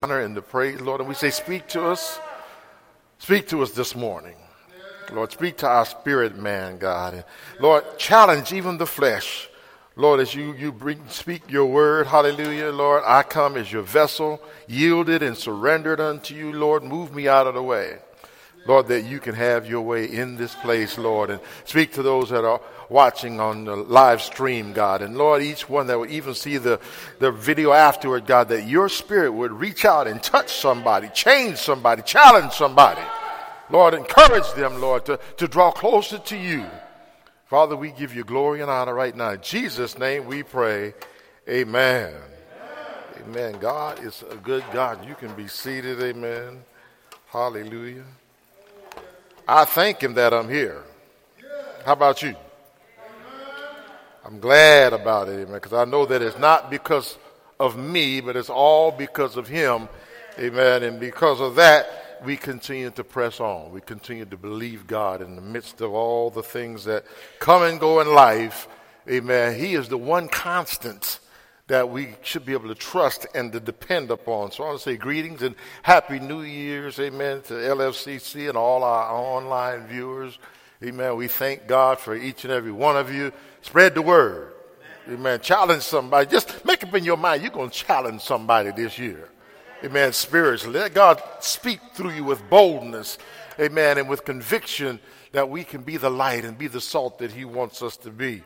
honor and the praise, Lord. And we say, Speak to us. Speak to us this morning. Lord, speak to our spirit, man, God. And Lord, challenge even the flesh. Lord, as you, you bring, speak your word, hallelujah, Lord, I come as your vessel, yielded and surrendered unto you, Lord. Move me out of the way. Lord, that you can have your way in this place, Lord, and speak to those that are watching on the live stream, God. And Lord, each one that will even see the, the video afterward, God, that your spirit would reach out and touch somebody, change somebody, challenge somebody. Lord, encourage them, Lord, to, to draw closer to you. Father, we give you glory and honor right now. In Jesus' name we pray. Amen. Amen. God is a good God. You can be seated. Amen. Hallelujah. I thank him that I'm here. How about you? I'm glad about it, amen, because I know that it's not because of me, but it's all because of him, amen. And because of that, we continue to press on. We continue to believe God in the midst of all the things that come and go in life, amen. He is the one constant that we should be able to trust and to depend upon. So I want to say greetings and happy New Year's, amen, to LFCC and all our online viewers. Amen. We thank God for each and every one of you. Spread the word. Amen. Challenge somebody. Just make up in your mind you're going to challenge somebody this year. Amen. Spiritually. Let God speak through you with boldness. Amen. And with conviction that we can be the light and be the salt that He wants us to be.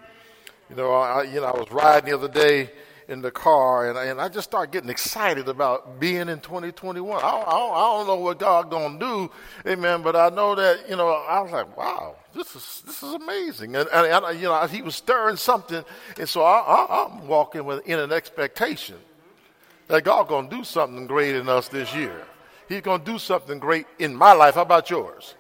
You know, I, you know, I was riding the other day in the car, and, and I just start getting excited about being in 2021. I, I, I don't know what God gonna do, amen, but I know that you know I was like, wow, this is this is amazing, and, and, and you know he was stirring something, and so I, am walking with in an expectation that God gonna do something great in us this year. He's gonna do something great in my life. How about yours?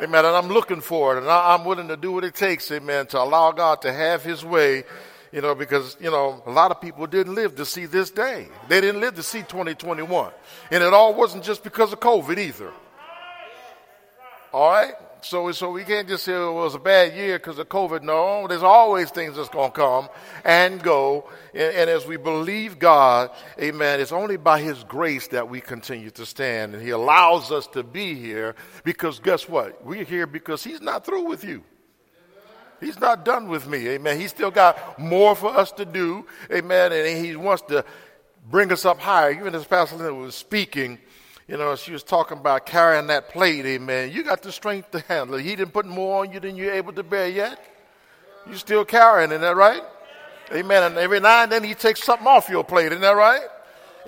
Amen. And I'm looking for it, and I, I'm willing to do what it takes, amen, to allow God to have His way you know, because, you know, a lot of people didn't live to see this day. They didn't live to see 2021. And it all wasn't just because of COVID either. All right? So, so we can't just say oh, it was a bad year because of COVID. No, there's always things that's going to come and go. And, and, as we believe God, amen, it's only by His grace that we continue to stand. And He allows us to be here because guess what? We're here because He's not through with you. He's not done with me. Amen. He's still got more for us to do. Amen. And he wants to bring us up higher. Even as Pastor Linda was speaking, you know, she was talking about carrying that plate. Amen. You got the strength to handle it. He didn't put more on you than you're able to bear yet. You're still carrying, isn't that right? Amen. And every now and then he takes something off your plate, isn't that right?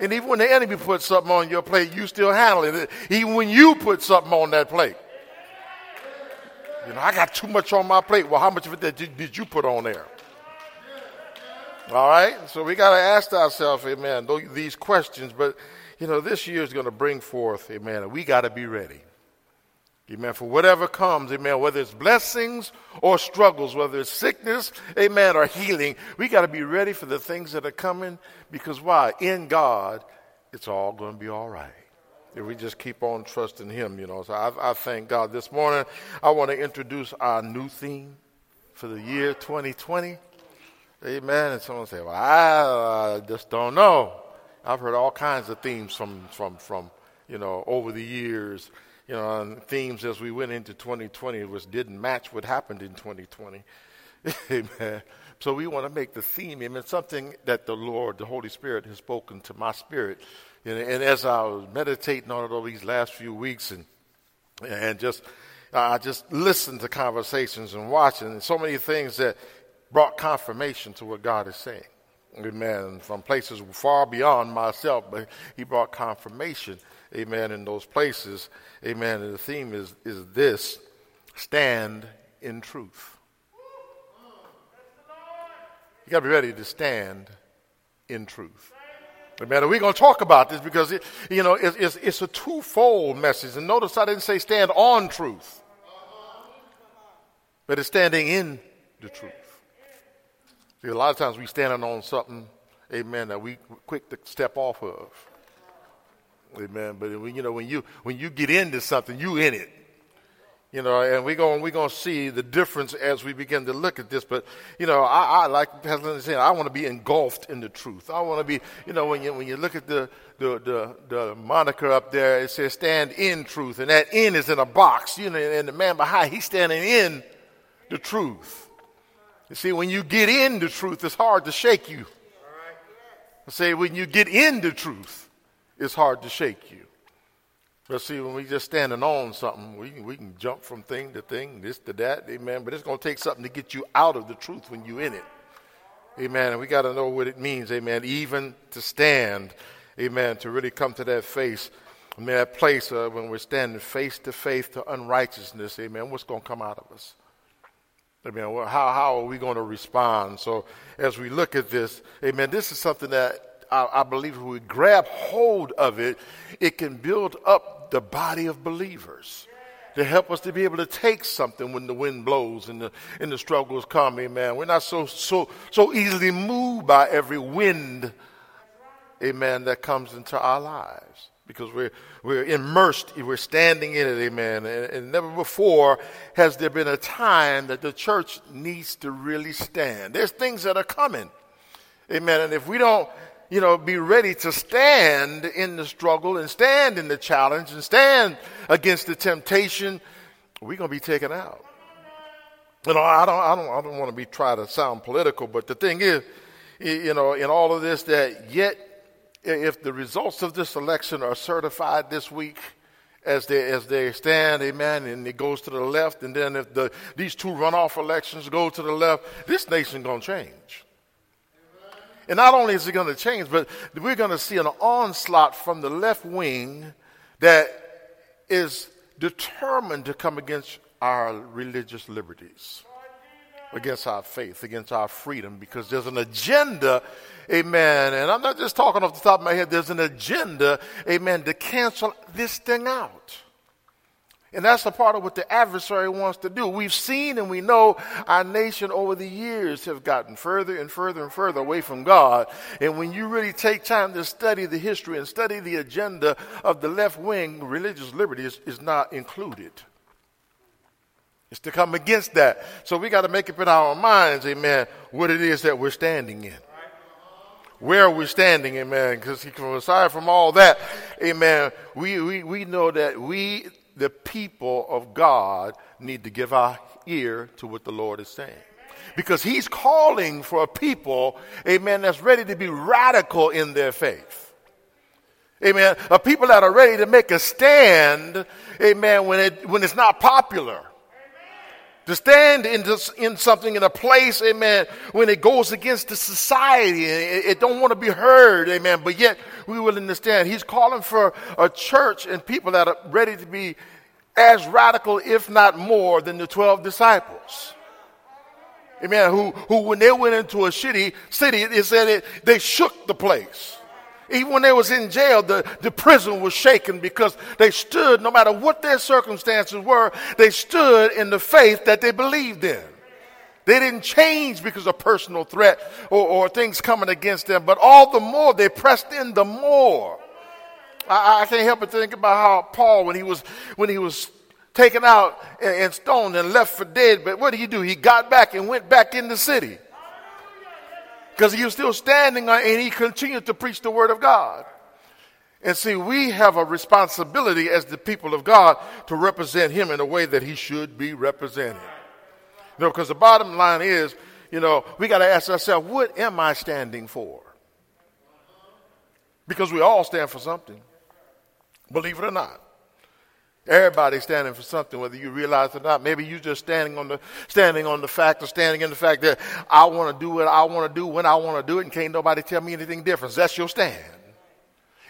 And even when the enemy puts something on your plate, you still handle it. Even when you put something on that plate. You know, I got too much on my plate. Well, how much of it did, did you put on there? All right? So we got to ask ourselves, amen, these questions. But, you know, this year is going to bring forth, amen, we got to be ready. Amen. For whatever comes, amen, whether it's blessings or struggles, whether it's sickness, amen, or healing, we got to be ready for the things that are coming because why? In God, it's all going to be all right if we just keep on trusting Him, you know. So I, I thank God. This morning, I want to introduce our new theme for the year 2020. Amen. And someone say, "Well, I just don't know." I've heard all kinds of themes from from from you know over the years. You know, themes as we went into 2020 which didn't match what happened in 2020. Amen. So we want to make the theme, amen, something that the Lord, the Holy Spirit, has spoken to my spirit and, and as I was meditating on it over these last few weeks and, and just, I just listened to conversations and watching and so many things that brought confirmation to what God is saying. Amen. From places far beyond myself, but he brought confirmation. Amen. In those places. Amen. And the theme is, is this stand in truth. You got to be ready to stand in truth. Amen. We're going to talk about this because, it, you know, it, it's, it's a twofold message. And notice I didn't say stand on truth, but it's standing in the truth. See, a lot of times we standing on something, amen, that we quick to step off of. Amen. But, you know, when you, when you get into something, you in it. You know, and we're going we're going to see the difference as we begin to look at this. But you know, I, I like Pastor saying, I want to be engulfed in the truth. I want to be, you know, when you when you look at the, the the the moniker up there, it says "stand in truth," and that "in" is in a box. You know, and the man behind he's standing in the truth. You see, when you get in the truth, it's hard to shake you. I say when you get in the truth, it's hard to shake you. But see, when we just standing on something, we can, we can jump from thing to thing, this to that, amen. But it's going to take something to get you out of the truth when you're in it. Amen. And we got to know what it means, amen, even to stand, amen, to really come to that face, amen, that place uh, when we're standing face to face to unrighteousness, amen, what's going to come out of us? Amen. Well, how, how are we going to respond? So as we look at this, amen, this is something that I, I believe if we grab hold of it, it can build up the body of believers to help us to be able to take something when the wind blows and the, and the struggles come. Amen. We're not so, so, so easily moved by every wind, amen, that comes into our lives because we're, we're immersed, we're standing in it, amen. And, and never before has there been a time that the church needs to really stand. There's things that are coming, amen. And if we don't you know, be ready to stand in the struggle and stand in the challenge and stand against the temptation, we're going to be taken out. You know, I don't, I don't, I don't want to be try to sound political, but the thing is, you know, in all of this, that yet, if the results of this election are certified this week, as they as they stand, amen, and it goes to the left, and then if the these two runoff elections go to the left, this nation gonna change. And not only is it going to change, but we're going to see an onslaught from the left wing that is determined to come against our religious liberties, against our faith, against our freedom, because there's an agenda, amen. And I'm not just talking off the top of my head, there's an agenda, amen, to cancel this thing out. And that's the part of what the adversary wants to do. We've seen and we know our nation over the years have gotten further and further and further away from God. And when you really take time to study the history and study the agenda of the left wing, religious liberty is, is not included. It's to come against that. So we got to make up in our minds, amen, what it is that we're standing in where are we standing, amen? Because aside from all that, amen, we, we, we know that we the people of God need to give our ear to what the Lord is saying. Because he's calling for a people, amen, that's ready to be radical in their faith. Amen. A people that are ready to make a stand, amen, when, it, when it's not popular. To stand in, this, in something in a place, amen, when it goes against the society it, it don't want to be heard, amen, but yet we will understand. He's calling for a church and people that are ready to be as radical, if not more, than the 12 disciples. Amen. Who, who when they went into a city, city, it said it, they shook the place. Even when they was in jail, the, the prison was shaken because they stood, no matter what their circumstances were, they stood in the faith that they believed in. They didn't change because of personal threat or, or things coming against them, but all the more they pressed in the more. I, I can't help but think about how Paul, when he was, when he was taken out and, and stoned and left for dead, but what did he do? He got back and went back in the city because he was still standing and he continued to preach the word of God. And see, we have a responsibility as the people of God to represent him in a way that he should be represented. You know, because the bottom line is, you know, we got to ask ourselves, what am I standing for? Because we all stand for something, believe it or not. Everybody's standing for something, whether you realize it or not. Maybe you're just standing on the standing on the fact or standing in the fact that I want to do what I want to do when I want to do it, and can't nobody tell me anything different. That's your stand.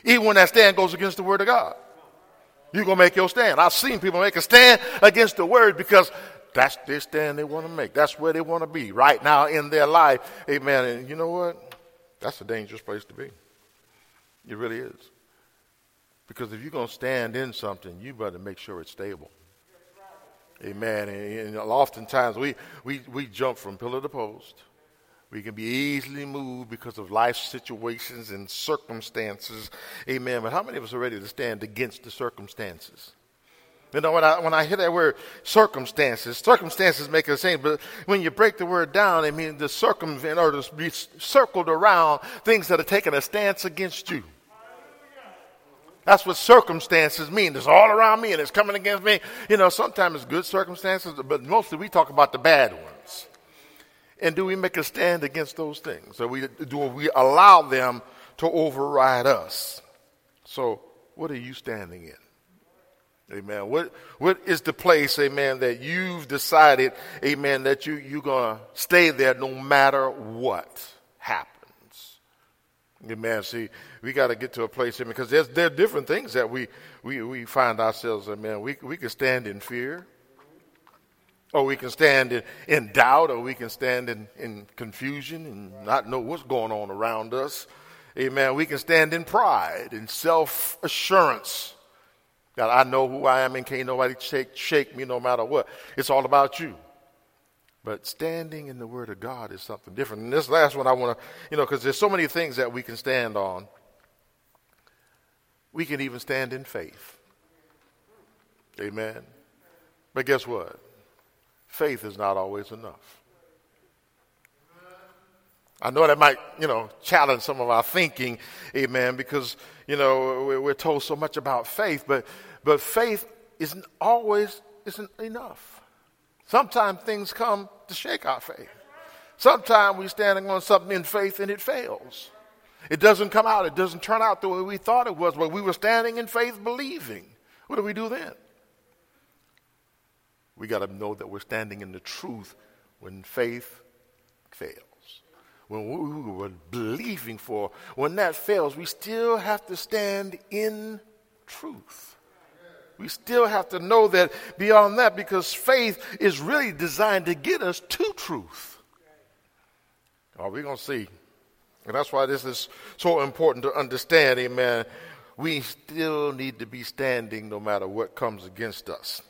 Even when that stand goes against the word of God, you're gonna make your stand. I've seen people make a stand against the word because that's their stand they want to make. That's where they want to be right now in their life. Amen. And you know what? That's a dangerous place to be. It really is. Because if you're going to stand in something, you better make sure it's stable. Amen. And, and oftentimes we, we, we jump from pillar to post. We can be easily moved because of life situations and circumstances. Amen. But how many of us are ready to stand against the circumstances? You know, when I, when I hear that word circumstances, circumstances make a sense, but when you break the word down, it means to circumvent or to be circled around things that are taking a stance against you. That's what circumstances mean. It's all around me and it's coming against me. You know, sometimes it's good circumstances, but mostly we talk about the bad ones. And do we make a stand against those things? Or do we allow them to override us? So, what are you standing in? Amen. What, what is the place, amen, that you've decided, amen, that you, you're going to stay there no matter what happens? Amen. See, we got to get to a place, amen, because there's, there are different things that we, we, we find ourselves, amen. We, we can stand in fear, or we can stand in, in doubt, or we can stand in, in confusion and not know what's going on around us. Amen. We can stand in pride and self assurance. God, I know who I am and can't nobody shake, shake me no matter what. It's all about you. But standing in the Word of God is something different. And this last one I want to, you know, because there's so many things that we can stand on. We can even stand in faith. Amen. But guess what? Faith is not always enough. I know that might, you know, challenge some of our thinking, amen, because, you know, we're told so much about faith, but, but faith isn't always isn't enough. Sometimes things come to shake our faith. Sometimes we're standing on something in faith and it fails. It doesn't come out. It doesn't turn out the way we thought it was, but we were standing in faith believing. What do we do then? We got to know that we're standing in the truth when faith fails. When we were believing for, when that fails, we still have to stand in truth. We still have to know that beyond that because faith is really designed to get us to truth. Are we going to see? And that's why this is so important to understand, amen. We still need to be standing no matter what comes against us.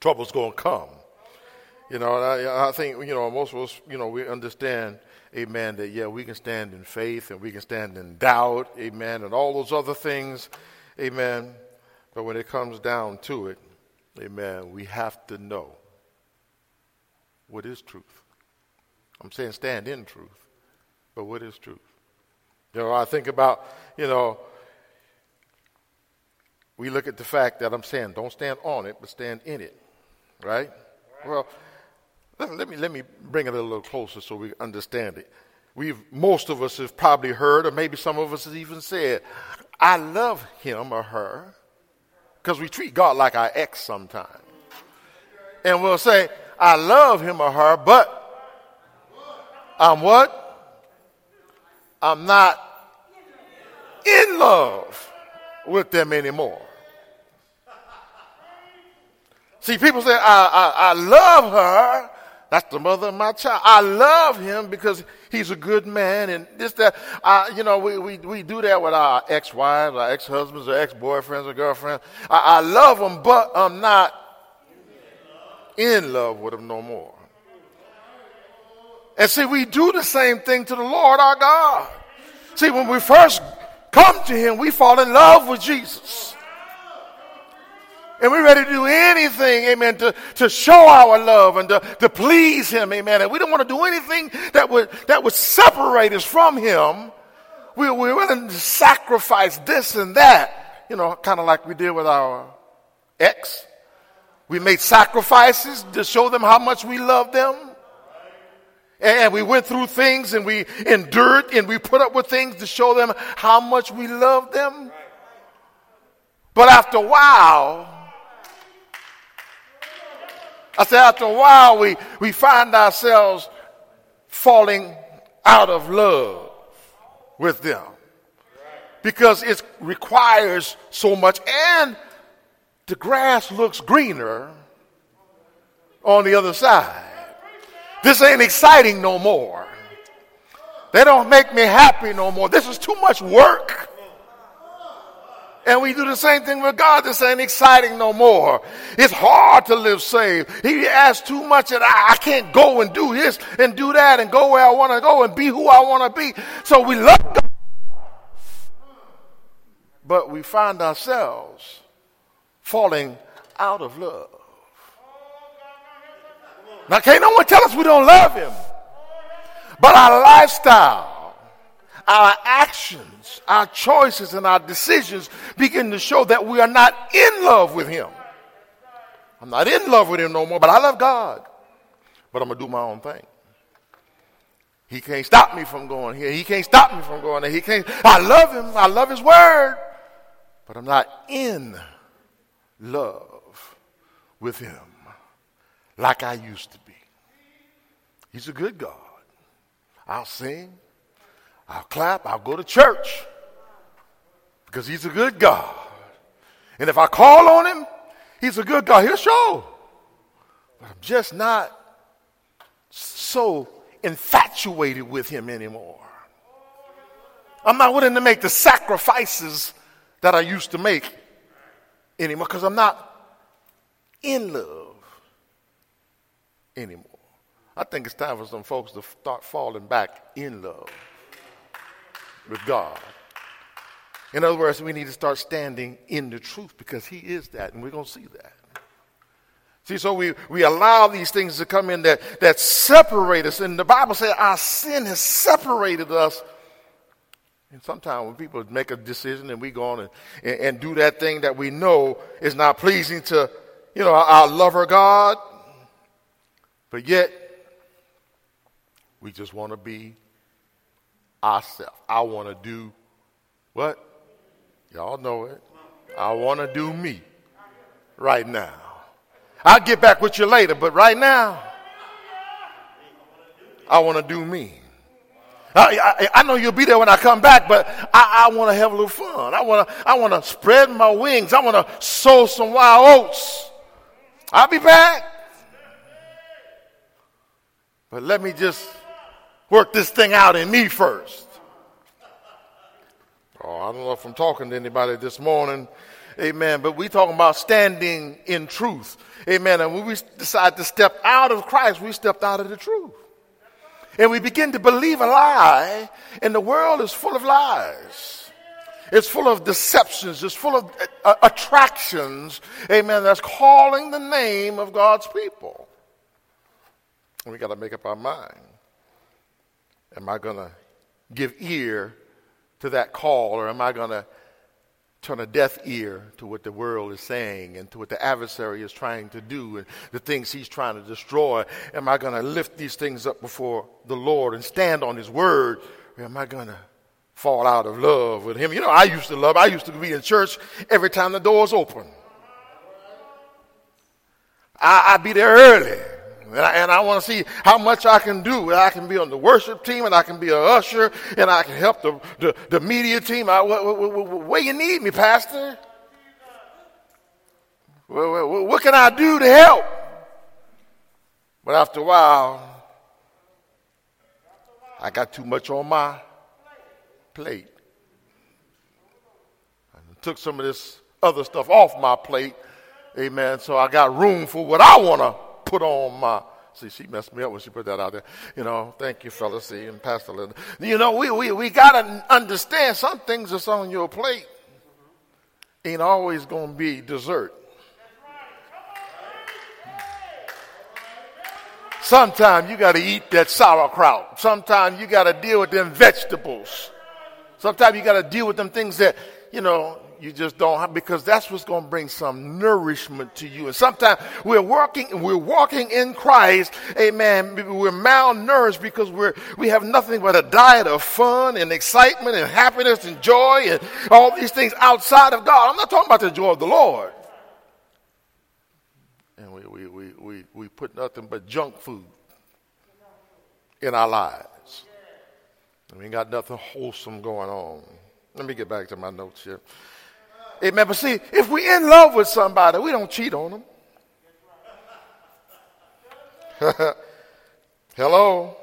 Trouble's going to come. You know, I, I think, you know, most of us, you know, we understand, amen, that, yeah, we can stand in faith and we can stand in doubt, amen, and all those other things, amen. But when it comes down to it, amen, we have to know what is truth. I'm saying stand in truth, but what is truth? You know, I think about, you know, we look at the fact that I'm saying don't stand on it, but stand in it, right? Well, let, let me let me bring it a little closer so we understand it. We've most of us have probably heard, or maybe some of us have even said, "I love him or her," because we treat God like our ex sometimes. And we'll say, I love him or her, but I'm what? I'm not in love with them anymore. See, people say, I, I, I love her. That's the mother of my child. I love him because he's a good man and this, that. I, you know, we, we, we do that with our ex-wives, our ex-husbands, or ex-boyfriends or girlfriends. I, I love them, but I'm not in love with them no more. And see, we do the same thing to the Lord our God. See, when we first come to him, we fall in love with Jesus. And we're ready to do anything, amen, to, to show our love and to, to please him, amen. And we don't want to do anything that would, that would separate us from him. We, we're willing to sacrifice this and that, you know, kind of like we did with our ex. We made sacrifices to show them how much we love them. And we went through things and we endured and we put up with things to show them how much we love them. But after a while, I said, after a while, we, we find ourselves falling out of love with them because it requires so much, and the grass looks greener on the other side. This ain't exciting no more. They don't make me happy no more. This is too much work. And we do the same thing with God. This ain't exciting no more. It's hard to live saved. He asks too much and I, I can't go and do this and do that and go where I want to go and be who I want to be. So we love God. But we find ourselves falling out of love. Now, can't no one tell us we don't love him. But our lifestyle, our actions, our choices, and our decisions begin to show that we are not in love with him. I'm not in love with him no more, but I love God. But I'm going to do my own thing. He can't stop me from going here. He can't stop me from going there. He can't. I love him. I love his word. But I'm not in love with him like I used to be. He's a good God. I'll sing. I'll clap. I'll go to church because he's a good God. And if I call on him, He's a good God. He'll show. But I'm just not so infatuated with him anymore. I'm not willing to make the sacrifices that I used to make anymore because I'm not in love anymore. I think it's time for some folks to start falling back in love with God. In other words, we need to start standing in the truth because He is that, and we're going to see that. See, so we, we allow these things to come in that, that separate us. And the Bible says our sin has separated us. And sometimes when people make a decision and we go on and, and, and do that thing that we know is not pleasing to, you know, our lover God, but yet we just want to be ourselves. I want to do what? Y'all know it. I want to do me right now. I'll get back with you later, but right now, I want to do me. I, I, I, know you'll be there when I come back, but I, I want to have a little fun. I want to I want to spread my wings. I want to sow some wild oats. I'll be back. But let me just work this thing out in me first. Oh, I don't know if I'm talking to anybody this morning. Amen. But we talking about standing in truth. Amen. And when we decide to step out of Christ, we stepped out of the truth. And we begin to believe a lie, and the world is full of lies. It's full of deceptions. It's full of uh, attractions. Amen. That's calling the name of God's people. We got to make up our mind. Am I going to give ear to that call, or am I going to turn a deaf ear to what the world is saying and to what the adversary is trying to do and the things he's trying to destroy? Am I going to lift these things up before the Lord and stand on his word? Or am I going to fall out of love with him? You know, I used to love, I used to be in church every time the doors open. I, I'd be there early. And I, and I want to see how much I can do. I can be on the worship team and I can be a usher and I can help the, the, the media team. I, where you need me, Pastor? What can I do to help? But after a while, I got too much on my plate. I took some of this other stuff off my plate. Amen. So I got room for what I want to put on my See, she messed me up when she put that out there. You know, thank you, fellas. See, and Pastor Linda. You know, we, we, we got to understand some things that's on your plate ain't always going to be dessert. Sometimes you got to eat that sauerkraut. Sometimes you got to deal with them vegetables. Sometimes you got to deal with them things that, you know, you just don't have, because that's what's going to bring some nourishment to you. And sometimes we're working, we're walking in Christ, amen. We're malnourished because we're, we have nothing but a diet of fun and excitement and happiness and joy and all these things outside of God. I'm not talking about the joy of the Lord. And we, we, we, we, we put nothing but junk food in our lives. And we ain't got nothing wholesome going on. Let me get back to my notes here. Amen. But see, if we're in love with somebody, we don't cheat on them. Hello?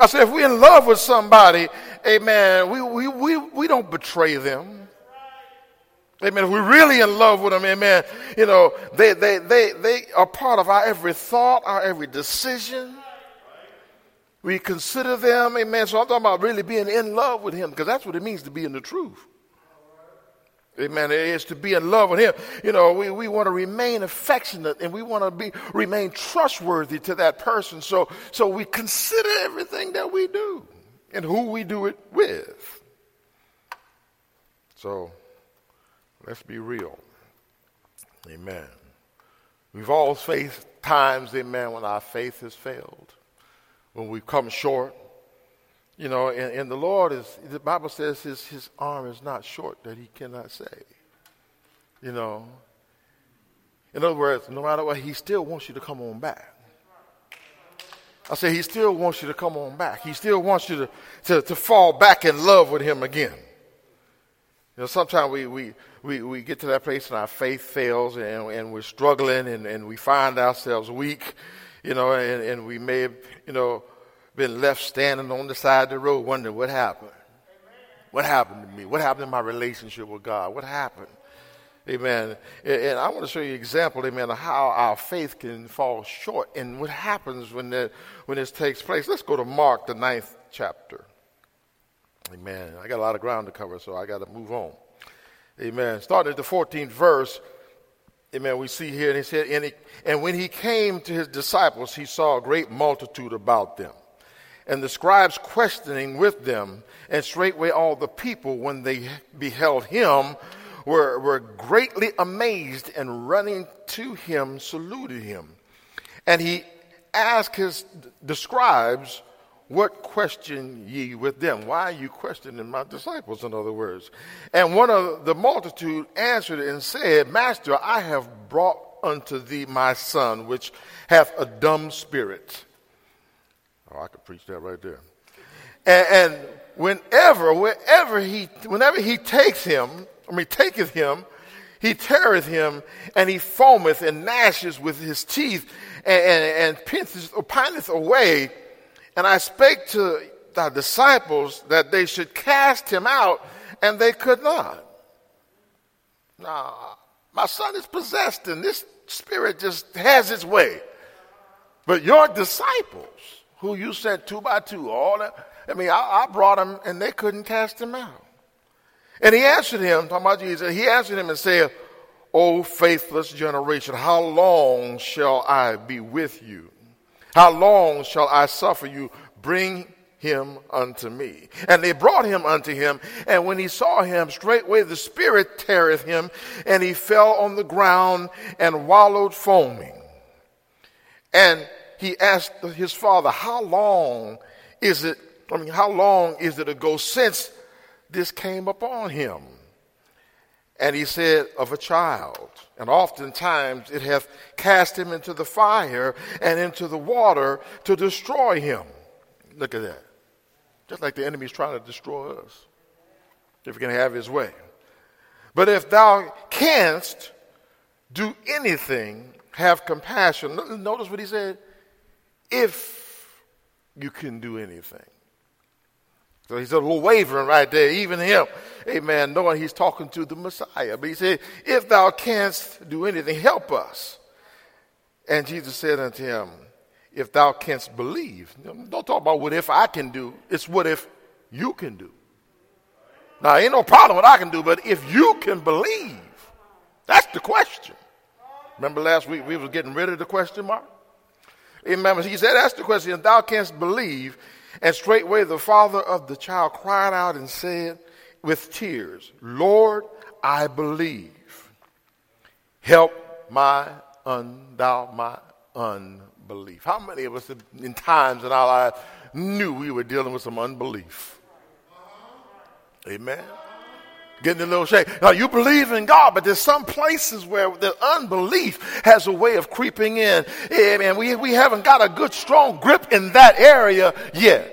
I said, if we're in love with somebody, amen, we, we, we, we don't betray them. Amen. If we're really in love with them, amen, you know, they, they, they, they are part of our every thought, our every decision. We consider them, amen. So I'm talking about really being in love with Him because that's what it means to be in the truth. Amen. It is to be in love with Him. You know, we, we want to remain affectionate and we want to be remain trustworthy to that person. So so we consider everything that we do and who we do it with. So let's be real. Amen. We've all faced times, amen, when our faith has failed, when we've come short. You know, and, and the Lord is, the Bible says his, his arm is not short that he cannot save. You know, in other words, no matter what, he still wants you to come on back. I say he still wants you to come on back. He still wants you to, to, to fall back in love with him again. You know, sometimes we, we, we, we get to that place and our faith fails and, and we're struggling and, and we find ourselves weak, you know, and, and we may you know, been left standing on the side of the road wondering what happened. What happened to me? What happened in my relationship with God? What happened? Amen. And I want to show you an example, amen, of how our faith can fall short and what happens when, that, when this takes place. Let's go to Mark, the ninth chapter. Amen. I got a lot of ground to cover, so I got to move on. Amen. Starting at the 14th verse, amen, we see here, and he said, and, he, and when he came to his disciples, he saw a great multitude about them, and the scribes questioning with them, and straightway all the people, when they beheld him, were, were greatly amazed, and running to him, saluted him. And he asked his, the scribes, what question ye with them? Why are you questioning my disciples, in other words? And one of the multitude answered and said, Master, I have brought unto thee my son, which hath a dumb spirit. Oh, I could preach that right there. And, and whenever, wherever he, whenever he takes him, I mean, taketh him, he teareth him, and he foameth and gnasheth with his teeth, and, and, and pincheth, pineth away and I spake to the disciples that they should cast him out, and they could not. Now, my son is possessed, and this spirit just has its way. But your disciples, who you sent two by two, all that, I mean, I, I brought them, and they couldn't cast him out. And he answered him, talking about Jesus, he answered him and said, O faithless generation, how long shall I be with you? How long shall I suffer you? Bring him unto me. And they brought him unto him, and when he saw him, straightway the Spirit teareth him, and he fell on the ground and wallowed foaming. And he asked his father, How long is it? I mean, how long is it ago since this came upon him? And he said, Of a child. And oftentimes it hath cast him into the fire and into the water to destroy him. Look at that. Just like the enemy is trying to destroy us, if he can have his way. But if thou canst do anything, have compassion. Notice what he said. If you can do anything. So he's a little wavering right there, even him, amen, knowing he's talking to the Messiah. But he said, If thou canst do anything, help us. And Jesus said unto him, If thou canst believe. Don't talk about what if I can do, it's what if you can do. Now, ain't no problem what I can do, but if you can believe, that's the question. Remember last week we was getting rid of the question mark? He said, That's the question. Thou canst believe, and straightway the father of the child cried out and said with tears, Lord, I believe. Help my un, thou my unbelief. How many of us in times in our lives knew we were dealing with some unbelief? Amen. Getting a little shake. Now you believe in God, but there's some places where the unbelief has a way of creeping in. And we, we haven't got a good strong grip in that area yet.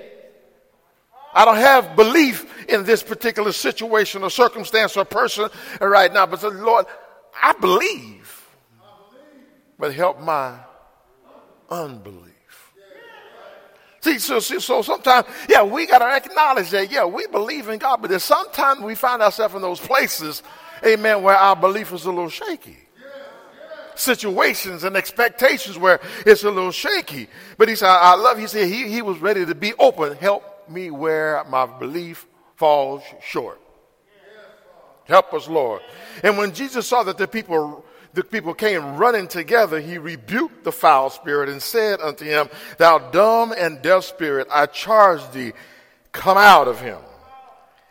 I don't have belief in this particular situation or circumstance or person right now, but say, Lord, I believe, but help my unbelief. See, so, so sometimes, yeah, we got to acknowledge that, yeah, we believe in God, but there's sometimes we find ourselves in those places, amen, where our belief is a little shaky. Situations and expectations where it's a little shaky. But he said, I love, he said, he, he was ready to be open, help me where my belief falls short. Help us, Lord. And when Jesus saw that the people the people came running together, he rebuked the foul spirit and said unto him, Thou dumb and deaf spirit, I charge thee, come out of him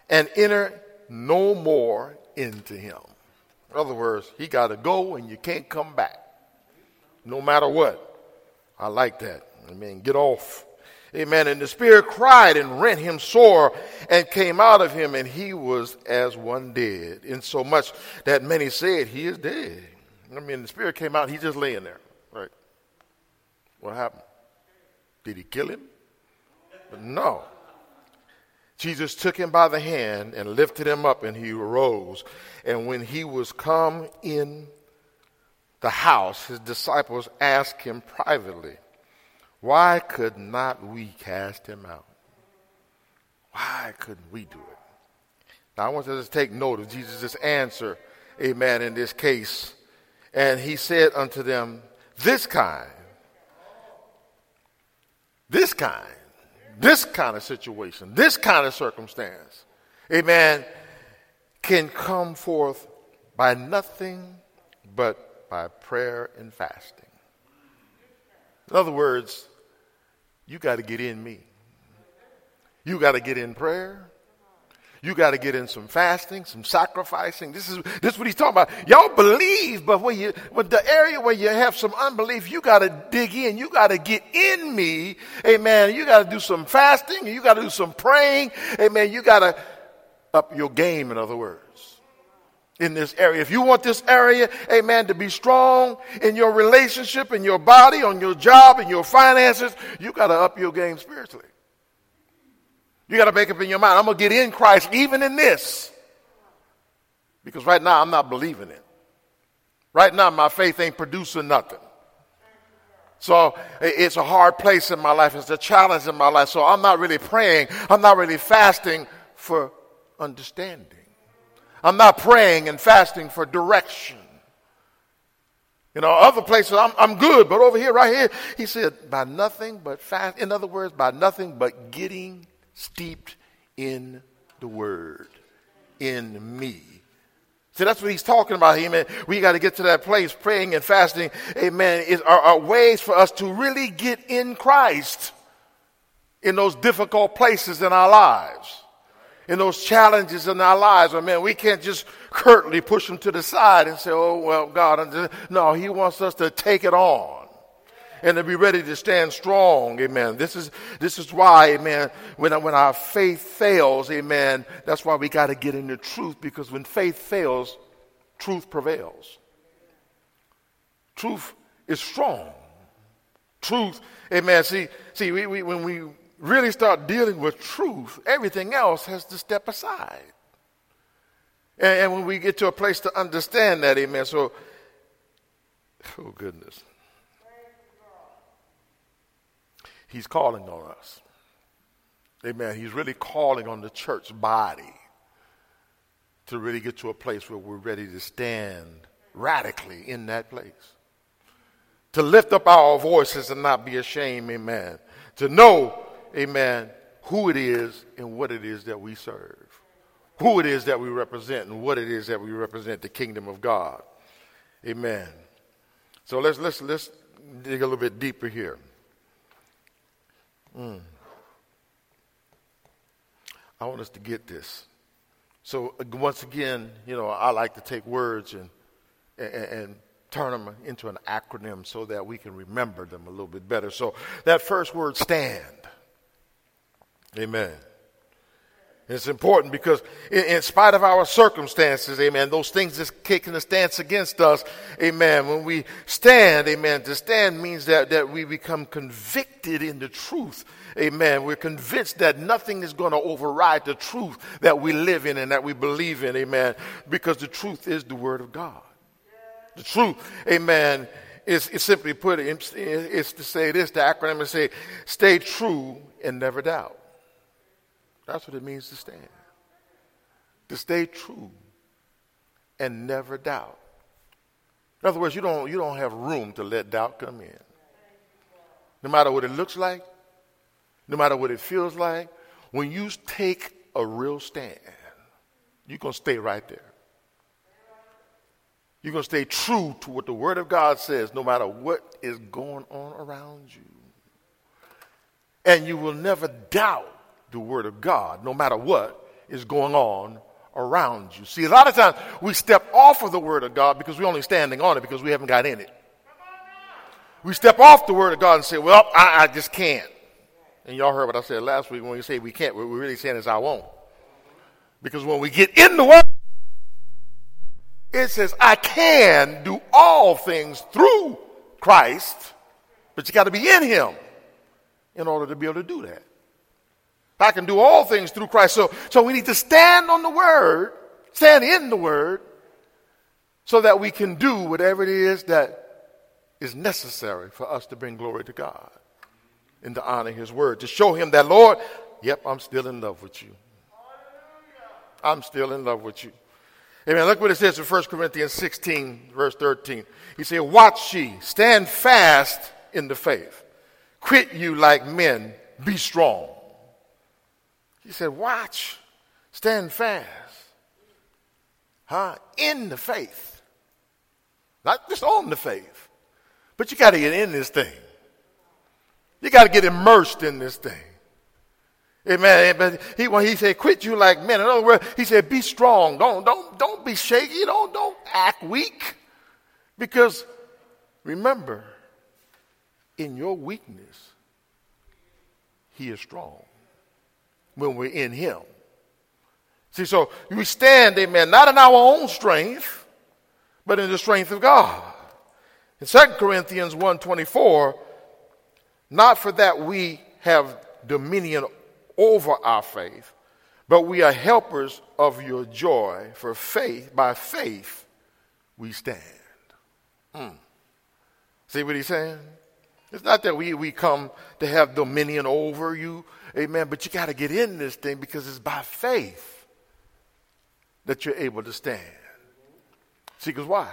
and enter no more into him. In other words, he got to go and you can't come back, no matter what. I like that. Amen. Get off. Amen. And the spirit cried and rent him sore and came out of him, and he was as one dead. In so much that many said, He is dead. I mean, the spirit came out, he's just laying there. Right? What happened? Did he kill him? No. Jesus took him by the hand and lifted him up, and he arose. And when he was come in the house, his disciples asked him privately, Why could not we cast him out? Why couldn't we do it? Now, I want you to take note of Jesus' answer, amen, in this case. And he said unto them, This kind, this kind, this kind of situation, this kind of circumstance, amen, can come forth by nothing but by prayer and fasting. In other words, you got to get in me. You got to get in prayer. You got to get in some fasting, some sacrificing. This is this is what he's talking about. Y'all believe, but when you when the area where you have some unbelief, you got to dig in. You got to get in me, amen. You got to do some fasting. You got to do some praying, amen. You got to up your game. In other words, in this area, if you want this area, amen, to be strong in your relationship, in your body, on your job, in your finances, you got to up your game spiritually. You got to make up in your mind, I'm going to get in Christ even in this. Because right now I'm not believing it. Right now my faith ain't producing nothing. So it's a hard place in my life. It's a challenge in my life. So I'm not really praying. I'm not really fasting for understanding. I'm not praying and fasting for direction. You know, other places I'm, I'm good, but over here, right here, he said, by nothing but fast. In other words, by nothing but getting steeped in the word, in me. See, that's what he's talking about. Amen. We got to get to that place, praying and fasting. Amen. Is, are, are ways for us to really get in Christ in those difficult places in our lives, in those challenges in our lives. Amen. we can't just curtly push them to the side and say, "Oh well, God." No, He wants us to take it on and to be ready to stand strong. Amen. This is, this is why, amen, when, when our faith fails, amen, that's why we got to get into truth because when faith fails, truth prevails. Truth is strong. Truth, amen. See, see, we, we, when we really start dealing with truth, everything else has to step aside. And, and when we get to a place to understand that, amen. So, oh goodness. He's calling on us. Amen. He's really calling on the church body to really get to a place where we're ready to stand radically in that place. To lift up our voices and not be ashamed, amen. To know, amen, who it is and what it is that we serve. Who it is that we represent and what it is that we represent the kingdom of God. Amen. So let's let's let's dig a little bit deeper here. Mm. I want us to get this. So once again, you know, I like to take words and, and, and turn them into an acronym so that we can remember them a little bit better. So that first word, stand. Amen. It's important because in, in, spite of our circumstances, amen, those things that's taking a stance against us, amen, when we stand, amen, to stand means that, that we become convicted in the truth, amen. We're convinced that nothing is going to override the truth that we live in and that we believe in, amen, because the truth is the word of God. The truth, amen, is, is simply put, it's to say this, the acronym is say, stay true and never doubt. That's what it means to stand. To stay true and never doubt. In other words, you don't, you don't have room to let doubt come in. No matter what it looks like, no matter what it feels like, when you take a real stand, you're going to stay right there. You're going to stay true to what the Word of God says, no matter what is going on around you. And you will never doubt the Word of God, no matter what is going on around you. See, a lot of times we step off of the Word of God because we're only standing on it because we haven't got in it. We step off the Word of God and say, well, I, I just can't. And y'all heard what I said last week when we say we can't, what we're really saying is I won't. Because when we get in the Word, it says, I can do all things through Christ, but you got to be in Him in order to be able to do that. I can do all things through Christ. So, so we need to stand on the Word, stand in the Word, so that we can do whatever it is that is necessary for us to bring glory to God and to honor His Word, to show Him that, Lord, yep, I'm still in love with you. I'm still in love with you. Amen. Look what it says in 1 Corinthians 16, verse 13. He said, Watch ye, stand fast in the faith. Quit you like men, be strong. He said, Watch, stand fast. Huh? In the faith. Not just on the faith, but you got to get in this thing. You got to get immersed in this thing. Amen. But he, when he said, quit you like men, in other words, he said, be strong. Don't, don't, don't be shaky. Don't, don't act weak. Because remember, in your weakness, he is strong when we're in him. See, so we stand, amen, not in our own strength, but in the strength of God. In 2 Corinthians 1.24, not for that we have dominion over our faith, but we are helpers of your joy. For faith, by faith, we stand. Mm. See what he's saying? It's not that we, we come to have dominion over you, amen, but you got to get in this thing because it's by faith that you're able to stand. See, because why?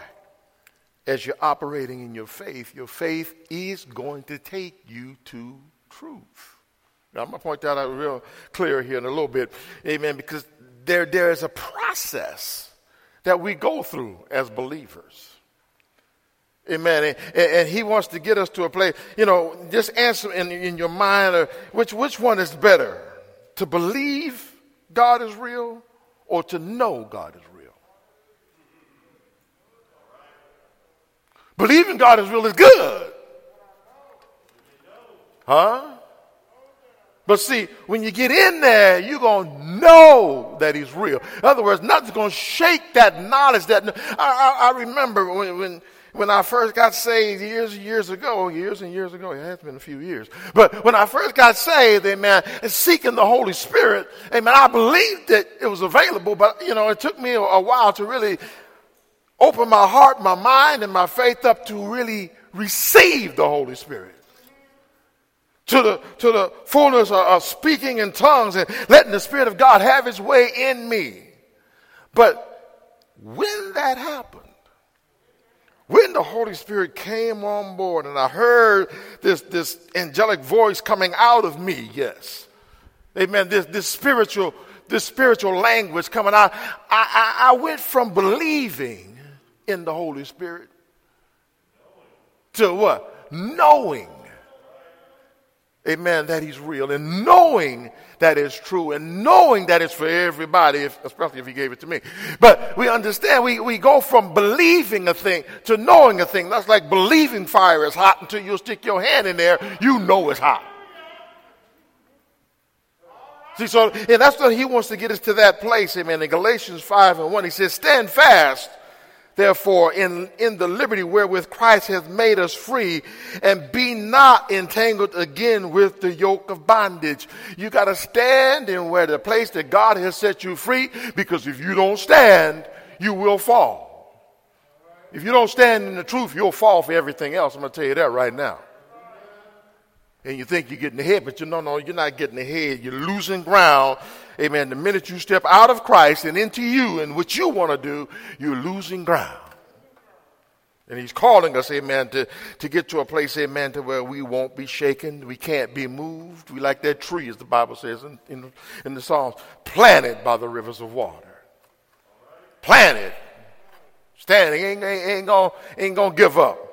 As you're operating in your faith, your faith is going to take you to truth. Now, I'm going to point that out real clear here in a little bit. Amen. Because there, there is a process that we go through as believers. Amen. And, and, he wants to get us to a place, you know, just answer in, in your mind uh, which, which one is better? To believe God is real or to know God is real? Believing God is real is good. Huh? But see, when you get in there, you're going to know that he's real. In other words, nothing's going to shake that knowledge. That I, I, I remember when, when, when I first got saved years and years ago, years and years ago, it has been a few years. But when I first got saved, amen, and seeking the Holy Spirit, amen, I believed that it was available, but, you know, it took me a, while to really open my heart, my mind, and my faith up to really receive the Holy Spirit to the, to the fullness of, of speaking in tongues and letting the Spirit of God have His way in me. But when that happened, when the Holy Spirit came on board and I heard this, this angelic voice coming out of me, yes. Amen. This, this spiritual, this spiritual language coming out, I, I, I went from believing in the Holy Spirit to what? Knowing amen, that he's real and knowing that is true and knowing that it's for everybody, if, especially if he gave it to me. But we understand, we, we go from believing a thing to knowing a thing. That's like believing fire is hot until you stick your hand in there, you know it's hot. See, so, and that's what he wants to get us to that place, amen. In Galatians 5 and 1, he says, Stand fast therefore, in, in the liberty wherewith Christ hath made us free, and be not entangled again with the yoke of bondage. You got to stand in where the place that God has set you free, because if you don't stand, you will fall. If you don't stand in the truth, you'll fall for everything else. I'm going to tell you that right now. And you think you're getting ahead, but you know, no, you're not getting ahead. You're losing ground amen, the minute you step out of Christ and into you and what you want to do, you're losing ground. And he's calling us, amen, to, to get to a place, amen, to where we won't be shaken. We can't be moved. We like that tree, as the Bible says in, in, in the Psalms, planted by the rivers of water. Planted. Standing, ain't, ain't, ain't gonna, ain't gonna give up.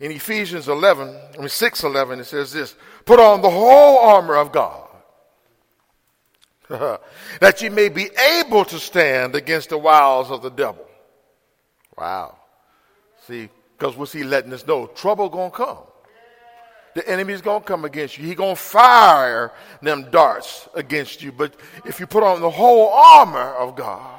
In Ephesians 11, I mean 6 11, it says this Put on the whole armor of God, that you may be able to stand against the wiles of the devil. Wow. See, because what's he letting us know? Trouble gonna come. The enemy's gonna come against you. He gonna fire them darts against you. But if you put on the whole armor of God,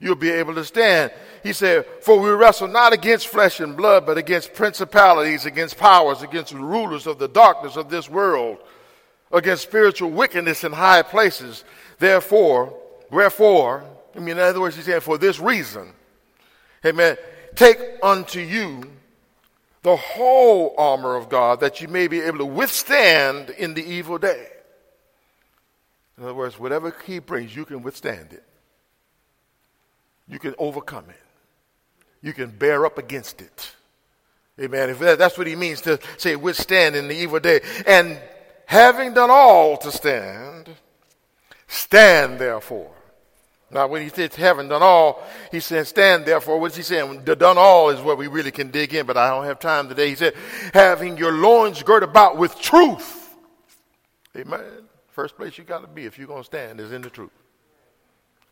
you'll be able to stand. He said, For we wrestle not against flesh and blood, but against principalities, against powers, against rulers of the darkness of this world, against spiritual wickedness in high places. Therefore, wherefore, I mean, in other words, he said, For this reason, amen, take unto you the whole armor of God that you may be able to withstand in the evil day. In other words, whatever he brings, you can withstand it. You can overcome it. You can bear up against it. Amen. If that's what he means to say withstand in the evil day. And having done all to stand, stand therefore. Now, when he says having done all, he said, stand therefore. What's he saying? The done all is what we really can dig in, but I don't have time today. He said, having your loins girt about with truth. Amen. First place you got to be if you're going to stand is in the truth.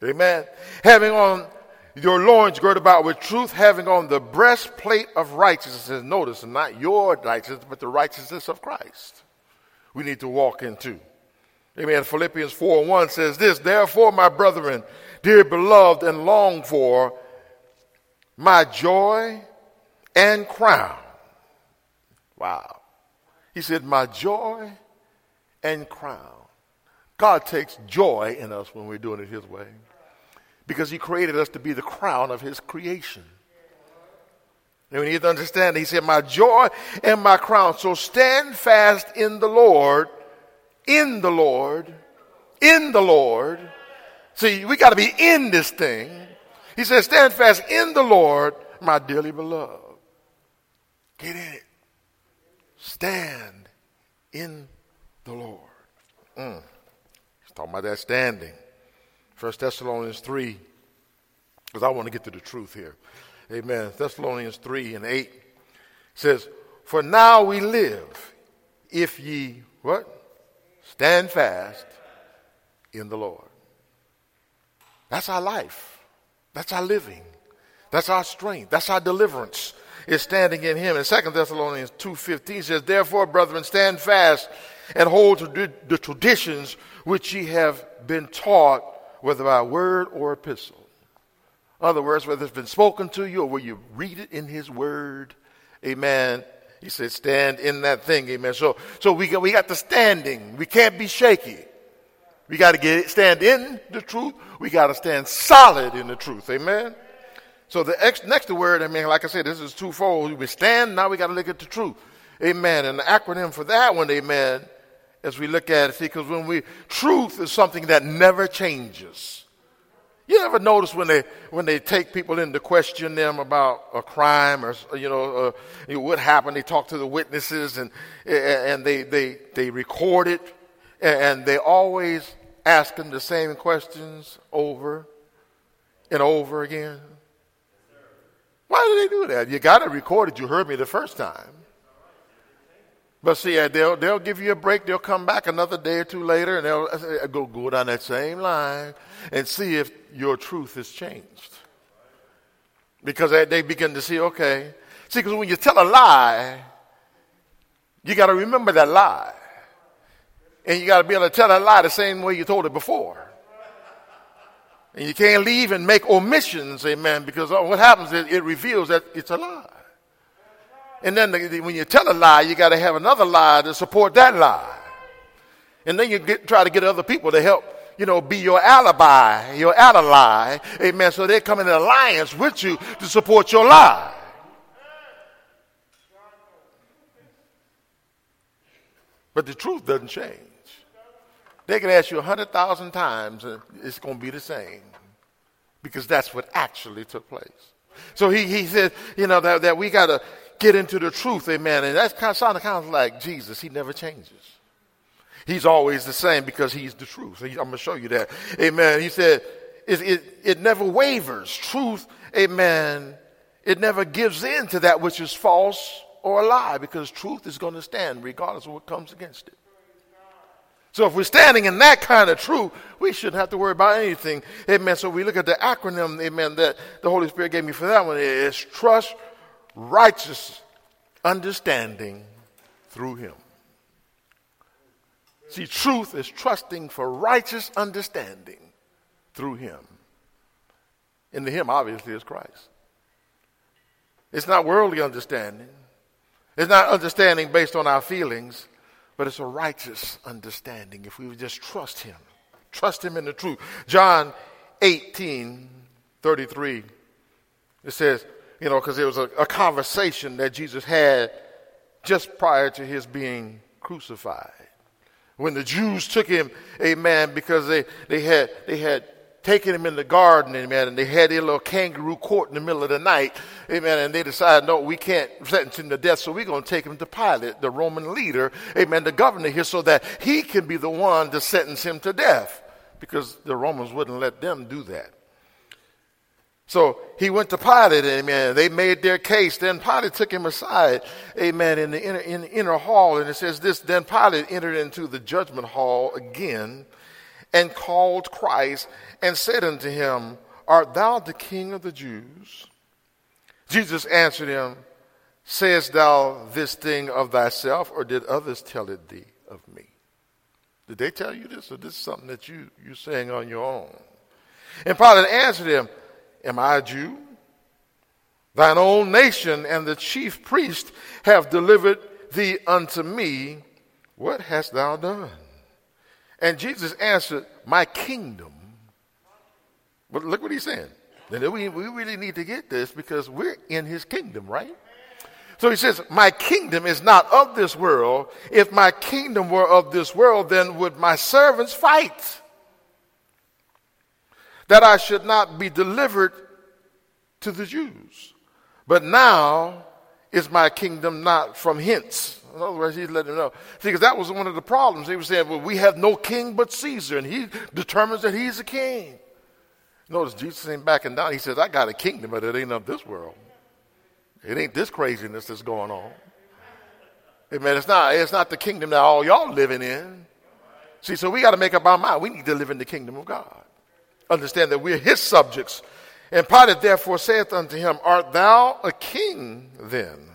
Amen. Having on your loins girt about with truth, having on the breastplate of righteousness. Notice, not your righteousness, but the righteousness of Christ. We need to walk into. Amen. Philippians 4 1 says this, Therefore, my brethren, dear beloved and longed for, my joy and crown. Wow. He said, My joy and crown. God takes joy in us when we're doing it His way because He created us to be the crown of His creation. And we need to understand, He said, My joy and my crown. So stand fast in the Lord, in the Lord, in the Lord See, we got to be in this thing. He says, stand fast in the Lord, my dearly beloved. Get in it. Stand in the Lord. Mm. He's talking about that standing. First Thessalonians 3, because I want to get to the truth here. Amen. Thessalonians 3 and 8 says, For now we live, if ye, what? Stand fast in the Lord. That's our life. That's our living. That's our strength. That's our deliverance is standing in him. And 2 Thessalonians 2.15 says, Therefore, brethren, stand fast and hold to the traditions which ye have been taught, whether by word or epistle. In other words, whether it's been spoken to you or where you read it in his word, amen. He said, stand in that thing, amen. So, so we got, we got the standing. We can't be shaky. We got to get stand in the truth. We got to stand solid in the truth. Amen. So the ex, next word, I mean, like I said, this is twofold. We stand. Now we got to look at the truth. Amen. And the acronym for that one, amen, as we look at it, see, because when we truth is something that never changes. You ever notice when they when they take people in to question them about a crime or you know, uh, you know what happened? They talk to the witnesses and and they they they record it and they always ask them the same questions over and over again? Why do they do that? You got it. You heard me the first time. But see, they'll, they'll give you a break. They'll come back another day or two later and they'll uh, go, go down that same line and see if your truth has changed. Because they begin to see, okay. See, because when you tell a lie, you got to remember that lie. And you got to be able to tell that lie the same way you told it before. And you can't leave and make omissions, amen, because what happens is it reveals that it's a lie. And then the, when you tell a lie, you got to have another lie to support that lie. And then you get, try to get other people to help, you know, be your alibi, your ally, amen, so they come in alliance with you to support your lie. But the truth doesn't change. They can ask you a hundred thousand times and it's going to be the same because that's what actually took place. So he, he said, you know, that, that we got to get into the truth, amen. And that's kind of sounding kind of like Jesus. He never changes. He's always the same because he's the truth. I'm going to show you that. Amen. He said, it, it, it never wavers. Truth amen, it never gives in to that which is false or a lie because truth is going to stand regardless of what comes against it. So if we're standing in that kind of truth, we shouldn't have to worry about anything. Amen. So we look at the acronym, amen, that the Holy Spirit gave me for that one. It's trust, righteous, understanding through Him. See, truth is trusting for righteous understanding through Him. And the Him, obviously, is Christ. It's not worldly understanding. It's not understanding based on our feelings, but it's a righteous understanding if we would just trust Him. Trust Him in the truth. John 18 33, it says, you know, because it was a, a conversation that Jesus had just prior to his being crucified. When the Jews took him, amen, because they, they, had, they had taken him in the garden, amen, and they had their little kangaroo court in the middle of the night, amen, and they decided, no, we can't sentence him to death, so we're going to take him to Pilate, the Roman leader, amen, the governor here, so that he can be the one to sentence him to death, because the Romans wouldn't let them do that. So he went to Pilate, amen. They made their case. Then Pilate took him aside, amen, in the inner, in the inner hall. And it says this Then Pilate entered into the judgment hall again and called Christ and said unto him, Art thou the king of the Jews? Jesus answered him, Sayest thou this thing of thyself, or did others tell it thee of me? Did they tell you this, or this is something that you, you're saying on your own? And Pilate answered him, Am I a Jew? Thine own nation and the chief priest have delivered thee unto me. What hast thou done? And Jesus answered, My kingdom. But look what he's saying. We, we really need to get this because we're in his kingdom, right? So he says, My kingdom is not of this world. If my kingdom were of this world, then would my servants fight that I should not be delivered to the Jews. But now is my kingdom not from hence. In other words, he's letting them know. See, because that was one of the problems. He was saying, well, we have no king but Caesar, and he determines that he's a king. Notice Jesus ain't backing down. He says, I got a kingdom, but it ain't of this world. It ain't this craziness that's going on. Amen. It's not, it's not the kingdom that all y'all living in. See, so we got to make up our mind. We need to live in the kingdom of God understand that we're his subjects. And Pilate therefore saith unto him, Art thou a king then?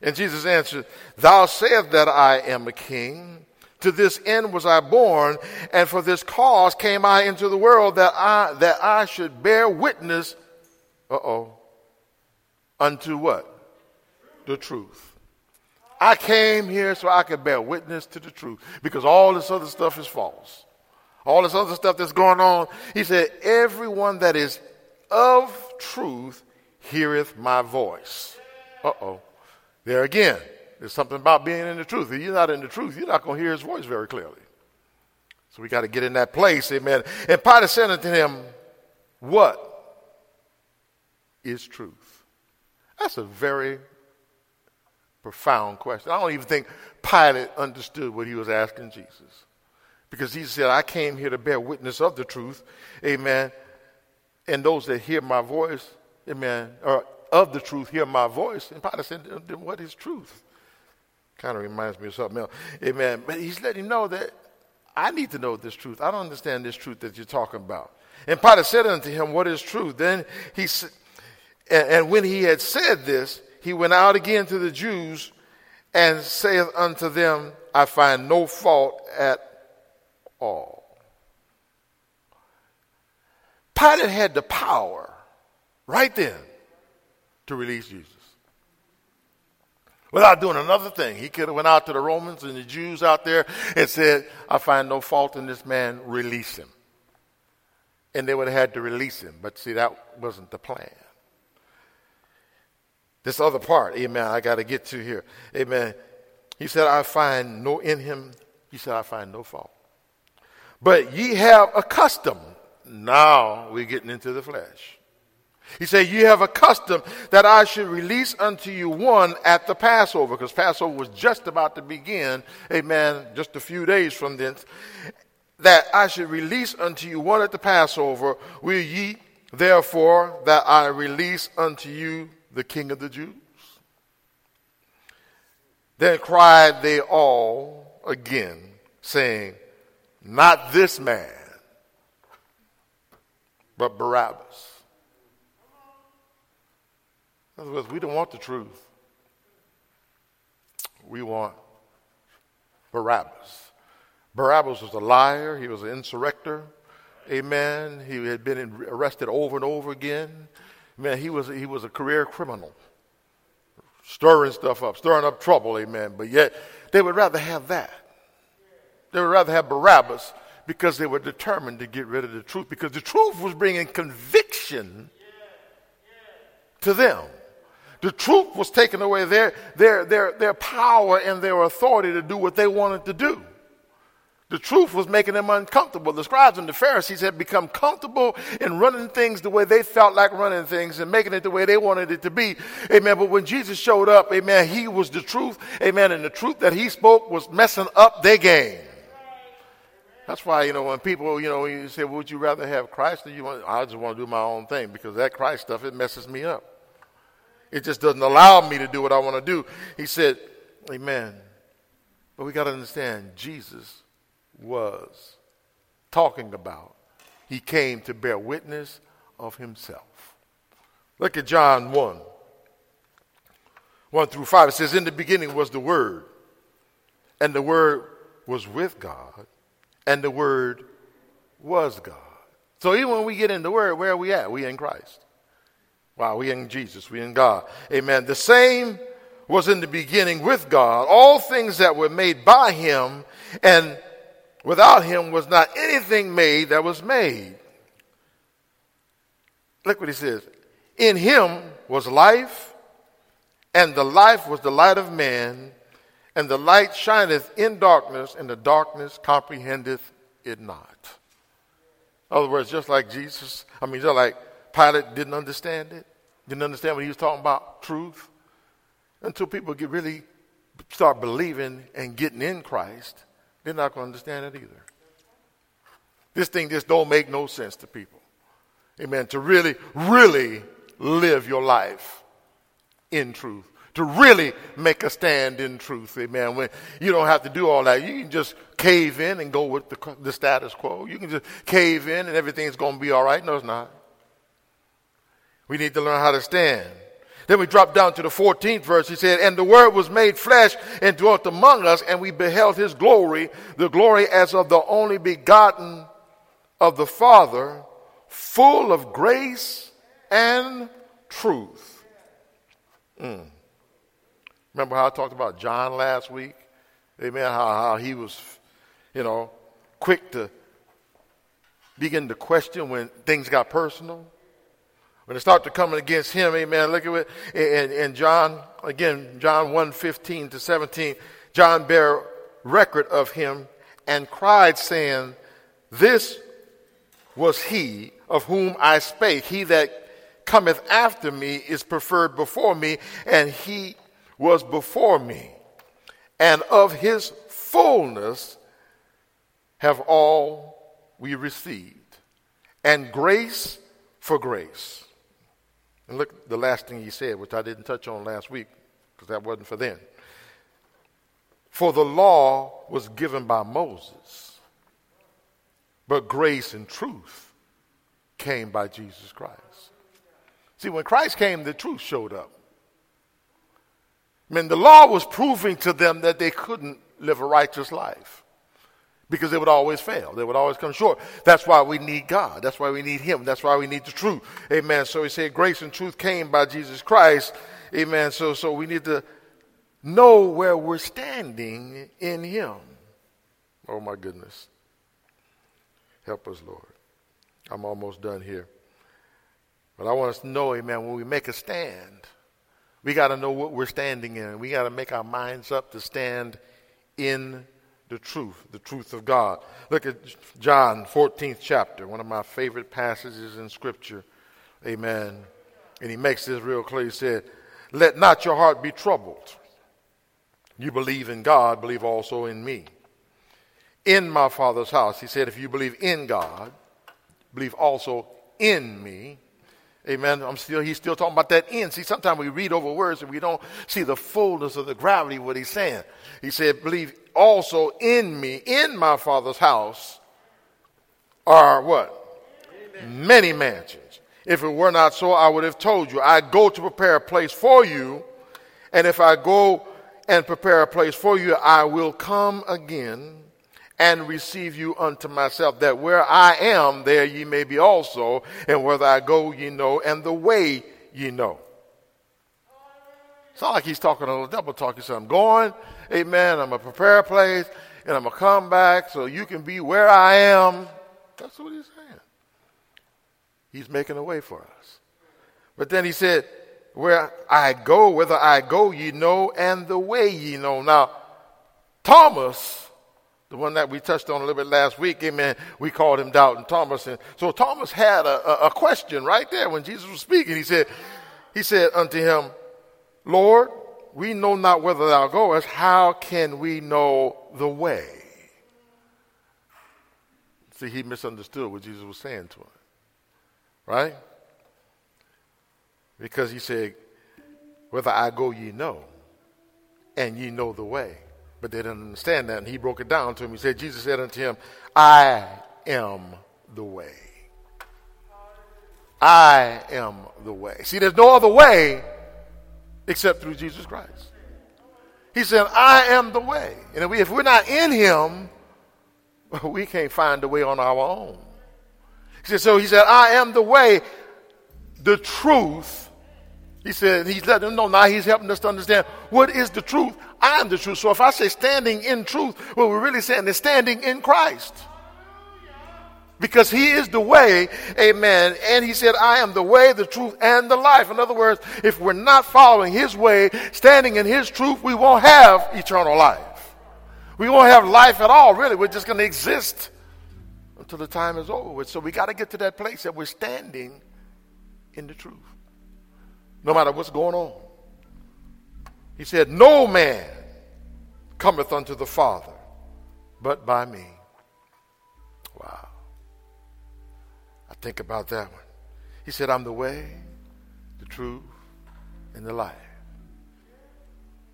And Jesus answered, Thou sayest that I am a king. To this end was I born, and for this cause came I into the world that I that I should bear witness. Uh oh. Unto what? The truth. I came here so I could bear witness to the truth because all this other stuff is false all this other stuff that's going on. He said, Everyone that is of truth heareth my voice. Uh oh. There again, there's something about being in the truth. If you're not in the truth, you're not going to hear his voice very clearly. So we got to get in that place, amen. And Pilate said unto him, What is truth? That's a very profound question. I don't even think Pilate understood what he was asking Jesus. Because he said, I came here to bear witness of the truth. Amen. And those that hear my voice, amen, or of the truth hear my voice. And Pilate said, then what is truth? Kind of reminds me of something else. Amen. But he's letting him know that I need to know this truth. I don't understand this truth that you're talking about. And Pilate said unto him, What is truth? Then he said, and when he had said this, he went out again to the Jews and saith unto them, I find no fault at all. Pilate had the power right then to release Jesus. Without doing another thing, he could have went out to the Romans and the Jews out there and said, I find no fault in this man, release him. And they would have had to release him. But see, that wasn't the plan. This other part, amen, I got to get to here. Amen. He said, I find no in him, he said, I find no fault. But ye have a custom. Now we're getting into the flesh. He said, Ye have a custom that I should release unto you one at the Passover, because Passover was just about to begin, amen, just a few days from then. That I should release unto you one at the Passover. Will ye therefore, that I release unto you the king of the Jews? Then cried they all again, saying, Not this man, but Barabbas. In other words, we don't want the truth. We want Barabbas. Barabbas was a liar, he was an insurrector. Amen. He had been arrested over and over again. Man, he was, he was a career criminal stirring stuff up, stirring up trouble, amen. But yet, they would rather have that. They would rather have Barabbas because they were determined to get rid of the truth, because the truth was bringing conviction to them. The truth was taking away their, their, their, their power and their authority to do what they wanted to do. The truth was making them uncomfortable. The scribes and the Pharisees had become comfortable in running things the way they felt like running things and making it the way they wanted it to be. Amen. But when Jesus showed up, amen, he was the truth. Amen. And the truth that he spoke was messing up their game. That's why, you know, when people, you know, you say, would you rather have Christ or you want, I just want to do my own thing because that Christ stuff, it messes me up. It just doesn't allow me to do what I want to do. He said, amen. But we got to understand, Jesus was talking about. He came to bear witness of himself. Look at John 1 1 through 5. It says, In the beginning was the Word, and the Word was with God, and the Word was God. So even when we get in the Word, where are we at? We in Christ. Wow, we in Jesus, we in God. Amen. The same was in the beginning with God. All things that were made by him, and Without him was not anything made that was made. Look what he says. In him was life, and the life was the light of man, and the light shineth in darkness, and the darkness comprehendeth it not. In other words, just like Jesus, I mean, just like Pilate didn't understand it, didn't understand what he was talking about, truth, until people get really start believing and getting in Christ they're not going to understand it either. This thing just don't make no sense to people. Amen. To really, really live your life in truth. To really make a stand in truth. Amen. When you don't have to do all that. You can just cave in and go with the, the status quo. You can just cave in and everything's going to be all right. No, it's not. We need to learn how to stand. Then we drop down to the 14th verse. He said, And the Word was made flesh and dwelt among us, and we beheld his glory, the glory as of the only begotten of the Father, full of grace and truth. Mm. Remember how I talked about John last week? Amen. How, how he was, you know, quick to begin to question when things got personal. When it started coming against him, amen. Look at it And, in John, again, John 1 15 to 17. John bare record of him and cried, saying, This was he of whom I spake. He that cometh after me is preferred before me, and he was before me. And of his fullness have all we received, and grace for grace. And look, the last thing he said, which I didn't touch on last week, because that wasn't for then. For the law was given by Moses, but grace and truth came by Jesus Christ. See, when Christ came, the truth showed up. I mean, the law was proving to them that they couldn't live a righteous life because they would always fail. They would always come short. That's why we need God. That's why we need Him. That's why we need the truth. Amen. So he said, grace and truth came by Jesus Christ. Amen. So, so we need to know where we're standing in Him. Oh my goodness. Help us, Lord. I'm almost done here. But I want us to know, amen, when we make a stand, we got to know what we're standing in. We got to make our minds up to stand in the truth, the truth of God. Look at John 14th chapter, one of my favorite passages in Scripture. Amen. And he makes this real clear. He said, Let not your heart be troubled. You believe in God, believe also in me. In my Father's house, he said, if you believe in God, believe also in me. Amen. I'm still, he's still talking about that in. See, sometimes we read over words and we don't see the fullness of the gravity of what he's saying. He said, believe also in me, in my father's house are what? Many mansions. If it were not so, I would have told you. I go to prepare a place for you. And if I go and prepare a place for you, I will come again and receive you unto myself, that where I am, there ye may be also, and whether I go, ye know, and the way ye know. It's not like he's talking a little double talk. He said, I'm going, amen, I'm going to prepare a place, and I'm going to come back so you can be where I am. That's what he's saying. He's making a way for us. But then he said, Where I go, whether I go, ye know, and the way ye know. Now, Thomas, the one that we touched on a little bit last week, amen, we called him Doubting Thomas. And so Thomas had a, a, a question right there when Jesus was speaking. He said, He said unto him, Lord, we know not whither thou goest. How can we know the way? See, he misunderstood what Jesus was saying to him. Right? Because he said, Whether I go, ye know, and ye know the way. But they didn't understand that, and he broke it down to him. He said, Jesus said unto him, I am the way. I am the way. See, there's no other way except through Jesus Christ. He said, I am the way. And if we're not in him, we can't find the way on our own. He said, so he said, I am the way, the truth. He said, he's letting them know now he's helping us to understand what is the truth. I am the truth. So if I say standing in truth, what we're really saying is standing in Christ. Because he is the way, amen. And he said, I am the way, the truth, and the life. In other words, if we're not following his way, standing in his truth, we won't have eternal life. We won't have life at all, really. We're just going to exist until the time is over with. So we got to get to that place that we're standing in the truth, no matter what's going on. He said, No man cometh unto the Father but by me. Wow. I think about that one. He said, I'm the way, the truth, and the life.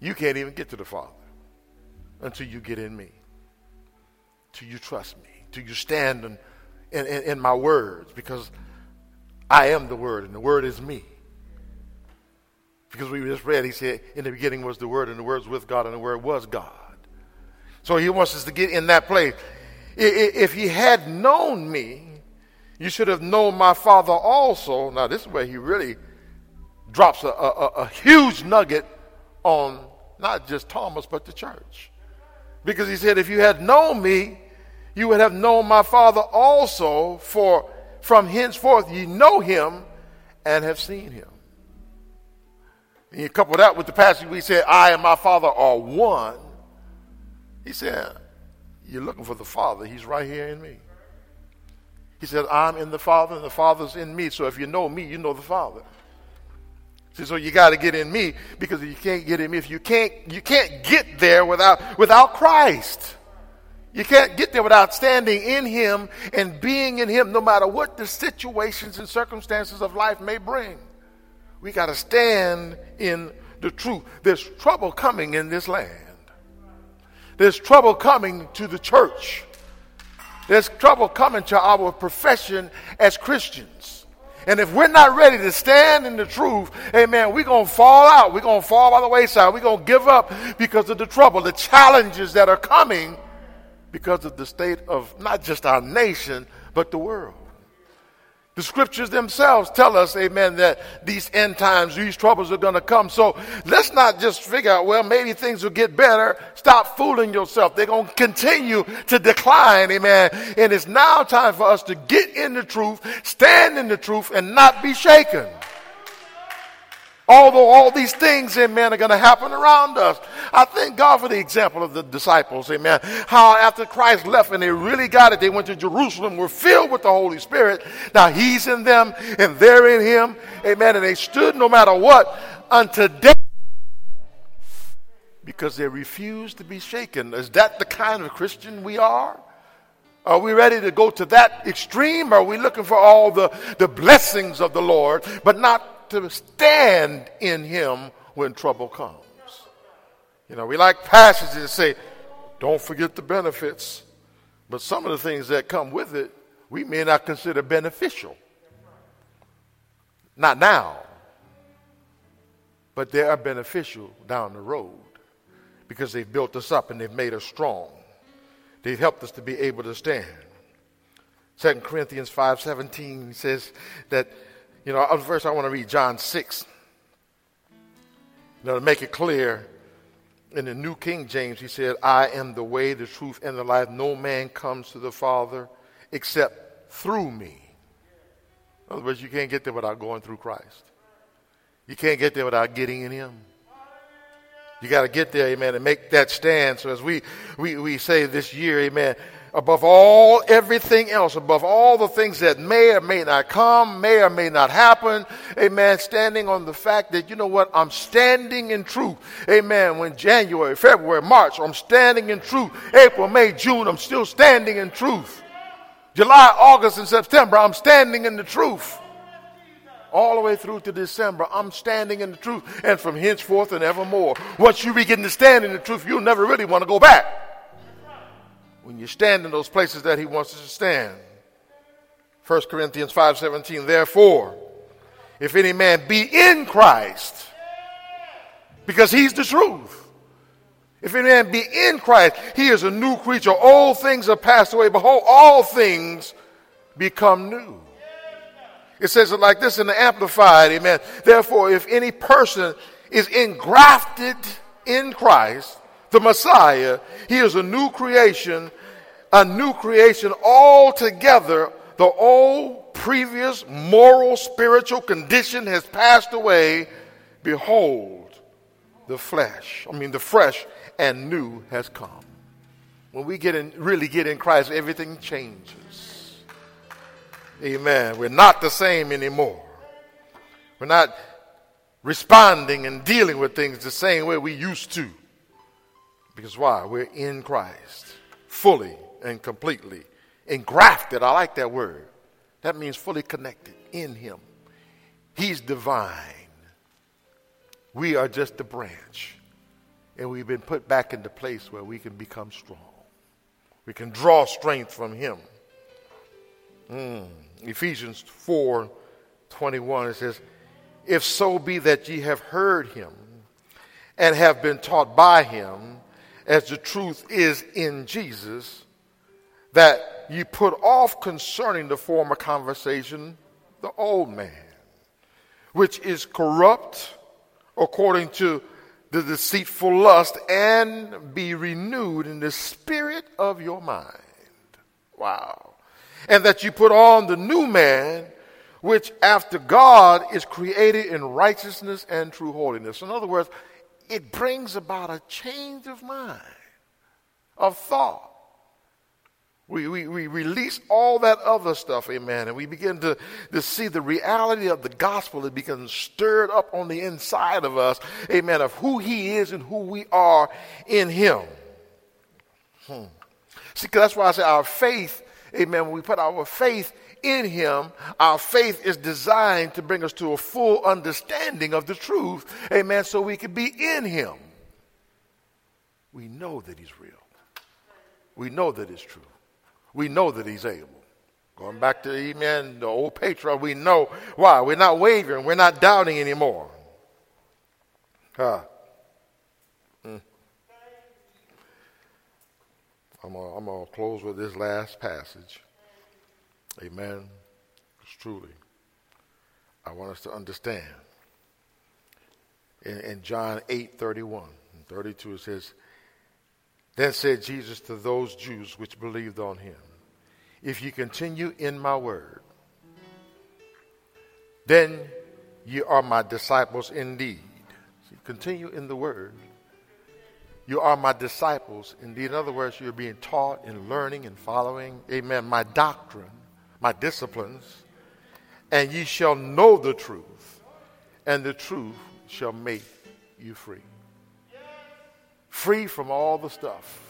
You can't even get to the Father until you get in me, till you trust me, till you stand in, in, in my words, because I am the Word, and the Word is me. Because we just read, he said, in the beginning was the Word, and the Word was with God, and the Word was God. So he wants us to get in that place. If he had known me, you should have known my Father also. Now, this is where he really drops a, a, a huge nugget on not just Thomas, but the church. Because he said, if you had known me, you would have known my Father also, for from henceforth ye know him and have seen him. And you couple that with the passage we said, I and my Father are one. He said, You're looking for the Father. He's right here in me. He said, I'm in the Father, and the Father's in me. So if you know me, you know the Father. See, so you got to get in me because you can't get in me if you can't you can't get there without without Christ. You can't get there without standing in him and being in him no matter what the situations and circumstances of life may bring. We got to stand in the truth. There's trouble coming in this land. There's trouble coming to the church. There's trouble coming to our profession as Christians. And if we're not ready to stand in the truth, amen, we're going to fall out. We're going to fall by the wayside. We're going to give up because of the trouble, the challenges that are coming because of the state of not just our nation, but the world. The scriptures themselves tell us, amen, that these end times, these troubles are going to come. So let's not just figure out, well, maybe things will get better. Stop fooling yourself. They're going to continue to decline, amen. And it's now time for us to get in the truth, stand in the truth, and not be shaken. Although all these things, amen, are going to happen around us. I thank God for the example of the disciples, amen. How after Christ left and they really got it, they went to Jerusalem, were filled with the Holy Spirit. Now He's in them and they're in Him, amen. And they stood no matter what unto death because they refused to be shaken. Is that the kind of Christian we are? Are we ready to go to that extreme? Are we looking for all the, the blessings of the Lord, but not to stand in Him when trouble comes? You know, we like passages that say, don't forget the benefits, but some of the things that come with it, we may not consider beneficial. Not now, but they are beneficial down the road because they've built us up and they've made us strong. They've helped us to be able to stand. 2 Corinthians 5.17 says that, you know, first I want to read John 6. You know, to make it clear, in the New King James, he said, I am the way, the truth, and the life. No man comes to the Father except through me. In other words, you can't get there without going through Christ. You can't get there without getting in Him. You got to get there, amen, and make that stand. So as we, we, we say this year, amen, above all everything else, above all the things that may or may not come, may or may not happen, amen, standing on the fact that, you know what, I'm standing in truth. Amen. When January, February, March, I'm standing in truth. April, May, June, I'm still standing in truth. July, August, and September, I'm standing in the truth all the way through to December, I'm standing in the truth. And from henceforth and evermore, once you begin to stand in the truth, you'll never really want to go back. When you stand in those places that he wants us to stand. 1 Corinthians 5:17 Therefore if any man be in Christ because he's the truth if any man be in Christ he is a new creature all things are passed away behold all things become new it says it like this in the Amplified, amen. Therefore, if any person is engrafted in Christ, the Messiah, he is a new creation, a new creation altogether. The old, previous moral, spiritual condition has passed away. Behold, the flesh, I mean, the fresh and new has come. When we get in, really get in Christ, everything changes. Amen. We're not the same anymore. We're not responding and dealing with things the same way we used to. Because why? We're in Christ, fully and completely. Engrafted, I like that word. That means fully connected in Him. He's divine. We are just a branch. And we've been put back into place where we can become strong. We can draw strength from Him. Mm. Ephesians 4 21, it says, If so be that ye have heard him and have been taught by him, as the truth is in Jesus, that ye put off concerning the former conversation the old man, which is corrupt according to the deceitful lust, and be renewed in the spirit of your mind. Wow and that you put on the new man, which after God is created in righteousness and true holiness. In other words, it brings about a change of mind, of thought. We, we, we release all that other stuff, amen, and we begin to, to see the reality of the gospel It becomes stirred up on the inside of us, amen, of who he is and who we are in him. Hmm. See, that's why I say our faith amen, when we put our faith in him, our faith is designed to bring us to a full understanding of the truth, amen, so we can be in him. We know that he's real. We know that it's true. We know that he's able. Going back to, amen, the old patriarch, we know why. We're not wavering. We're not doubting anymore. Huh. Mm. I'm going to close with this last passage. Amen. Because truly, I want us to understand. In, in John 8 31 and 32, it says, Then said Jesus to those Jews which believed on him, If you continue in my word, then ye are my disciples indeed. See, continue in the word you are my disciples. Indeed, in other words, you're being taught and learning and following, amen, my doctrine, my disciplines. And ye shall know the truth, and the truth shall make you free. Free from all the stuff,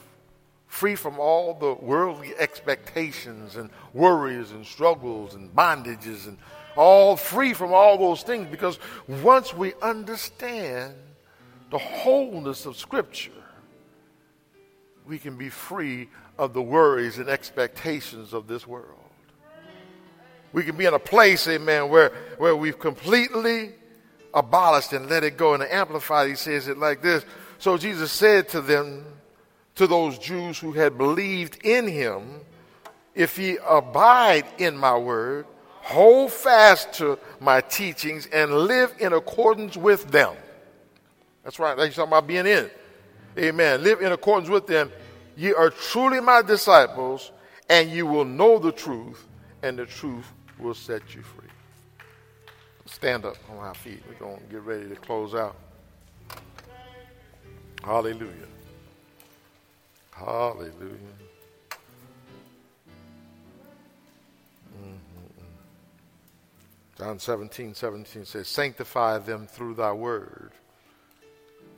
free from all the worldly expectations and worries and struggles and bondages and all free from all those things because once we understand the wholeness of Scripture, we can be free of the worries and expectations of this world. We can be in a place, amen, where, where we've completely abolished and let it go. And the Amplified, he says it like this. So Jesus said to them, to those Jews who had believed in him, if ye abide in my word, hold fast to my teachings, and live in accordance with them. That's right. That's talking about being in. Amen. Live in accordance with them. Ye are truly my disciples, and you will know the truth, and the truth will set you free. Stand up on our feet. We're going to get ready to close out. Hallelujah. Hallelujah. Mm-hmm. John 17, 17 says, Sanctify them through thy word.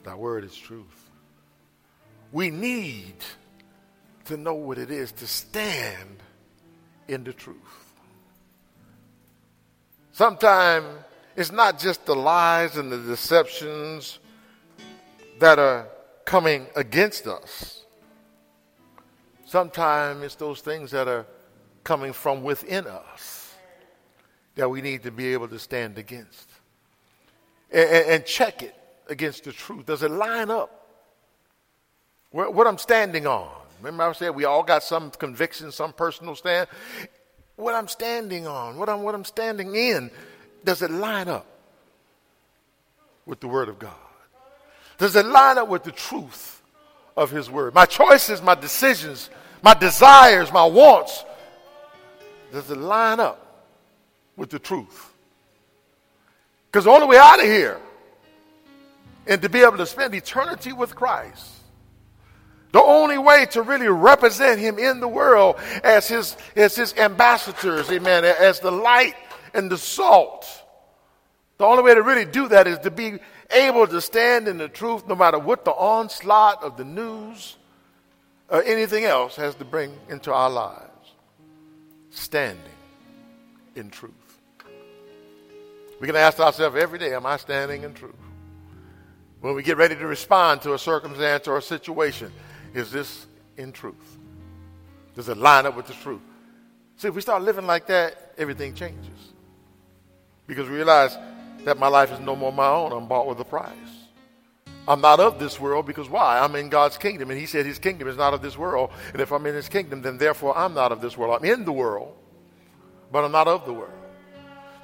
Thy word is truth. We need to know what it is to stand in the truth. Sometimes it's not just the lies and the deceptions that are coming against us. Sometimes it's those things that are coming from within us that we need to be able to stand against and, and check it against the truth. Does it line up? What I'm standing on. Remember, I said we all got some conviction, some personal stand what I'm standing on, what I'm, what I'm standing in, does it line up with the Word of God? Does it line up with the truth of His Word? My choices, my decisions, my desires, my wants, does it line up with the truth? Because the only way out of here and to be able to spend eternity with Christ the only way to really represent him in the world as his, as his ambassadors, amen, as the light and the salt. The only way to really do that is to be able to stand in the truth no matter what the onslaught of the news or anything else has to bring into our lives. Standing in truth. We can ask ourselves every day, am I standing in truth? When we get ready to respond to a circumstance or a situation, is this in truth? Does it line up with the truth? See, if we start living like that, everything changes. Because we realize that my life is no more my own. I'm bought with a price. I'm not of this world because why? I'm in God's kingdom. And He said His kingdom is not of this world. And if I'm in His kingdom, then therefore I'm not of this world. I'm in the world, but I'm not of the world.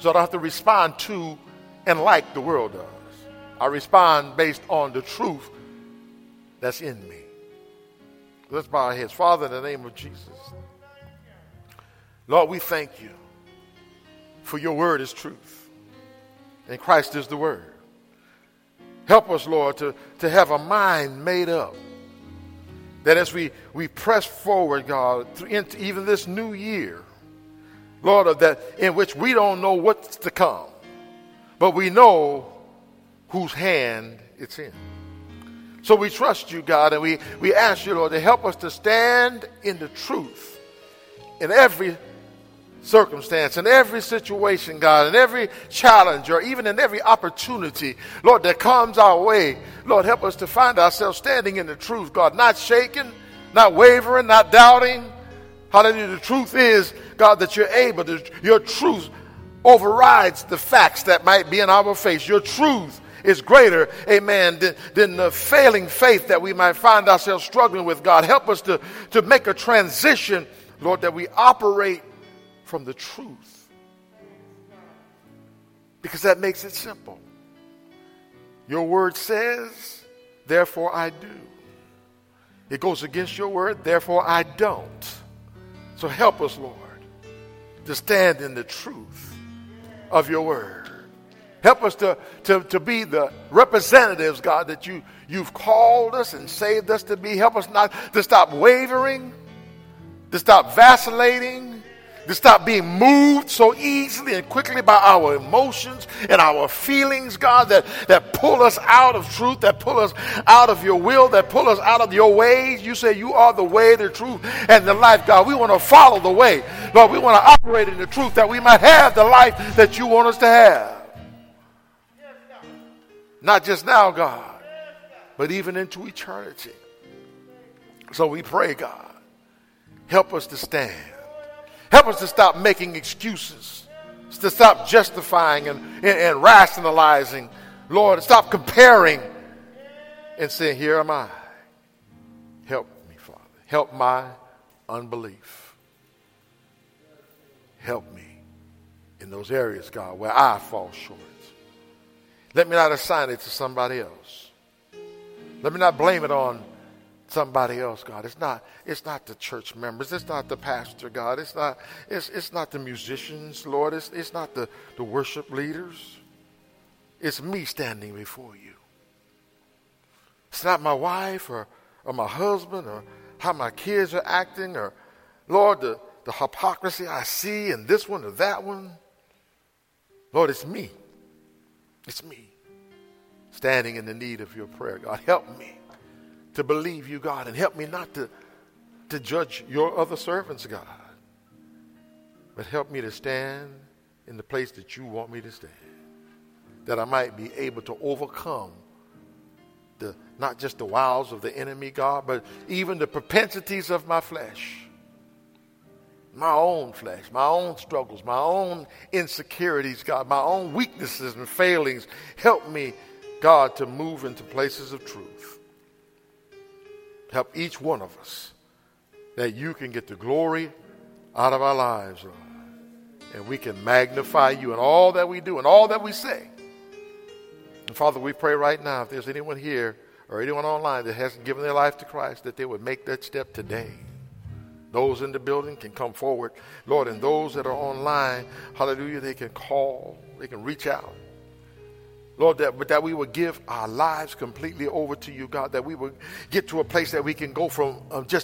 So I don't have to respond to and like the world does. I respond based on the truth that's in me. Let's bow our heads. Father, in the name of Jesus. Lord, we thank you for your word is truth. And Christ is the word. Help us, Lord, to, to have a mind made up. That as we, we press forward, God, into even this new year, Lord, of that in which we don't know what's to come, but we know whose hand it's in. So we trust you, God, and we, we ask you, Lord, to help us to stand in the truth in every circumstance, in every situation, God, in every challenge, or even in every opportunity, Lord, that comes our way. Lord, help us to find ourselves standing in the truth, God, not shaking, not wavering, not doubting. Hallelujah. The truth is, God, that you're able to, your truth overrides the facts that might be in our face. Your truth is greater, amen, than, than the failing faith that we might find ourselves struggling with. God, help us to, to make a transition, Lord, that we operate from the truth. Because that makes it simple. Your word says, therefore I do. It goes against your word, therefore I don't. So help us, Lord, to stand in the truth of your word. Help us to, to, to be the representatives, God, that you, you've called us and saved us to be. Help us not to stop wavering, to stop vacillating, to stop being moved so easily and quickly by our emotions and our feelings, God, that, that pull us out of truth, that pull us out of your will, that pull us out of your ways. You say you are the way, the truth, and the life, God. We want to follow the way. Lord, we want to operate in the truth that we might have the life that you want us to have. Not just now, God, but even into eternity. So we pray, God, help us to stand Help us to stop making excuses, to stop justifying and, and, and rationalizing. Lord, stop comparing and saying, Here am I. Help me, Father. Help my unbelief. Help me in those areas, God, where I fall short. Let me not assign it to somebody else. Let me not blame it on somebody else, God. It's not, it's not the church members. It's not the pastor, God. It's not, it's, it's not the musicians, Lord. It's, it's not the, the worship leaders. It's me standing before you. It's not my wife or, or my husband or how my kids are acting or, Lord, the, the hypocrisy I see in this one or that one. Lord, it's me. It's me standing in the need of your prayer. God, help me to believe you, God, and help me not to, to judge your other servants, God, but help me to stand in the place that you want me to stand, that I might be able to overcome the, not just the wiles of the enemy, God, but even the propensities of my flesh. My own flesh, my own struggles, my own insecurities, God, my own weaknesses and failings. Help me, God, to move into places of truth. Help each one of us that you can get the glory out of our lives, Lord. And we can magnify you in all that we do and all that we say. And Father, we pray right now if there's anyone here or anyone online that hasn't given their life to Christ, that they would make that step today. Those in the building can come forward, Lord, and those that are online, hallelujah, they can call, they can reach out. Lord, that, but that we would give our lives completely over to you, God, that we would get to a place that we can go from um, just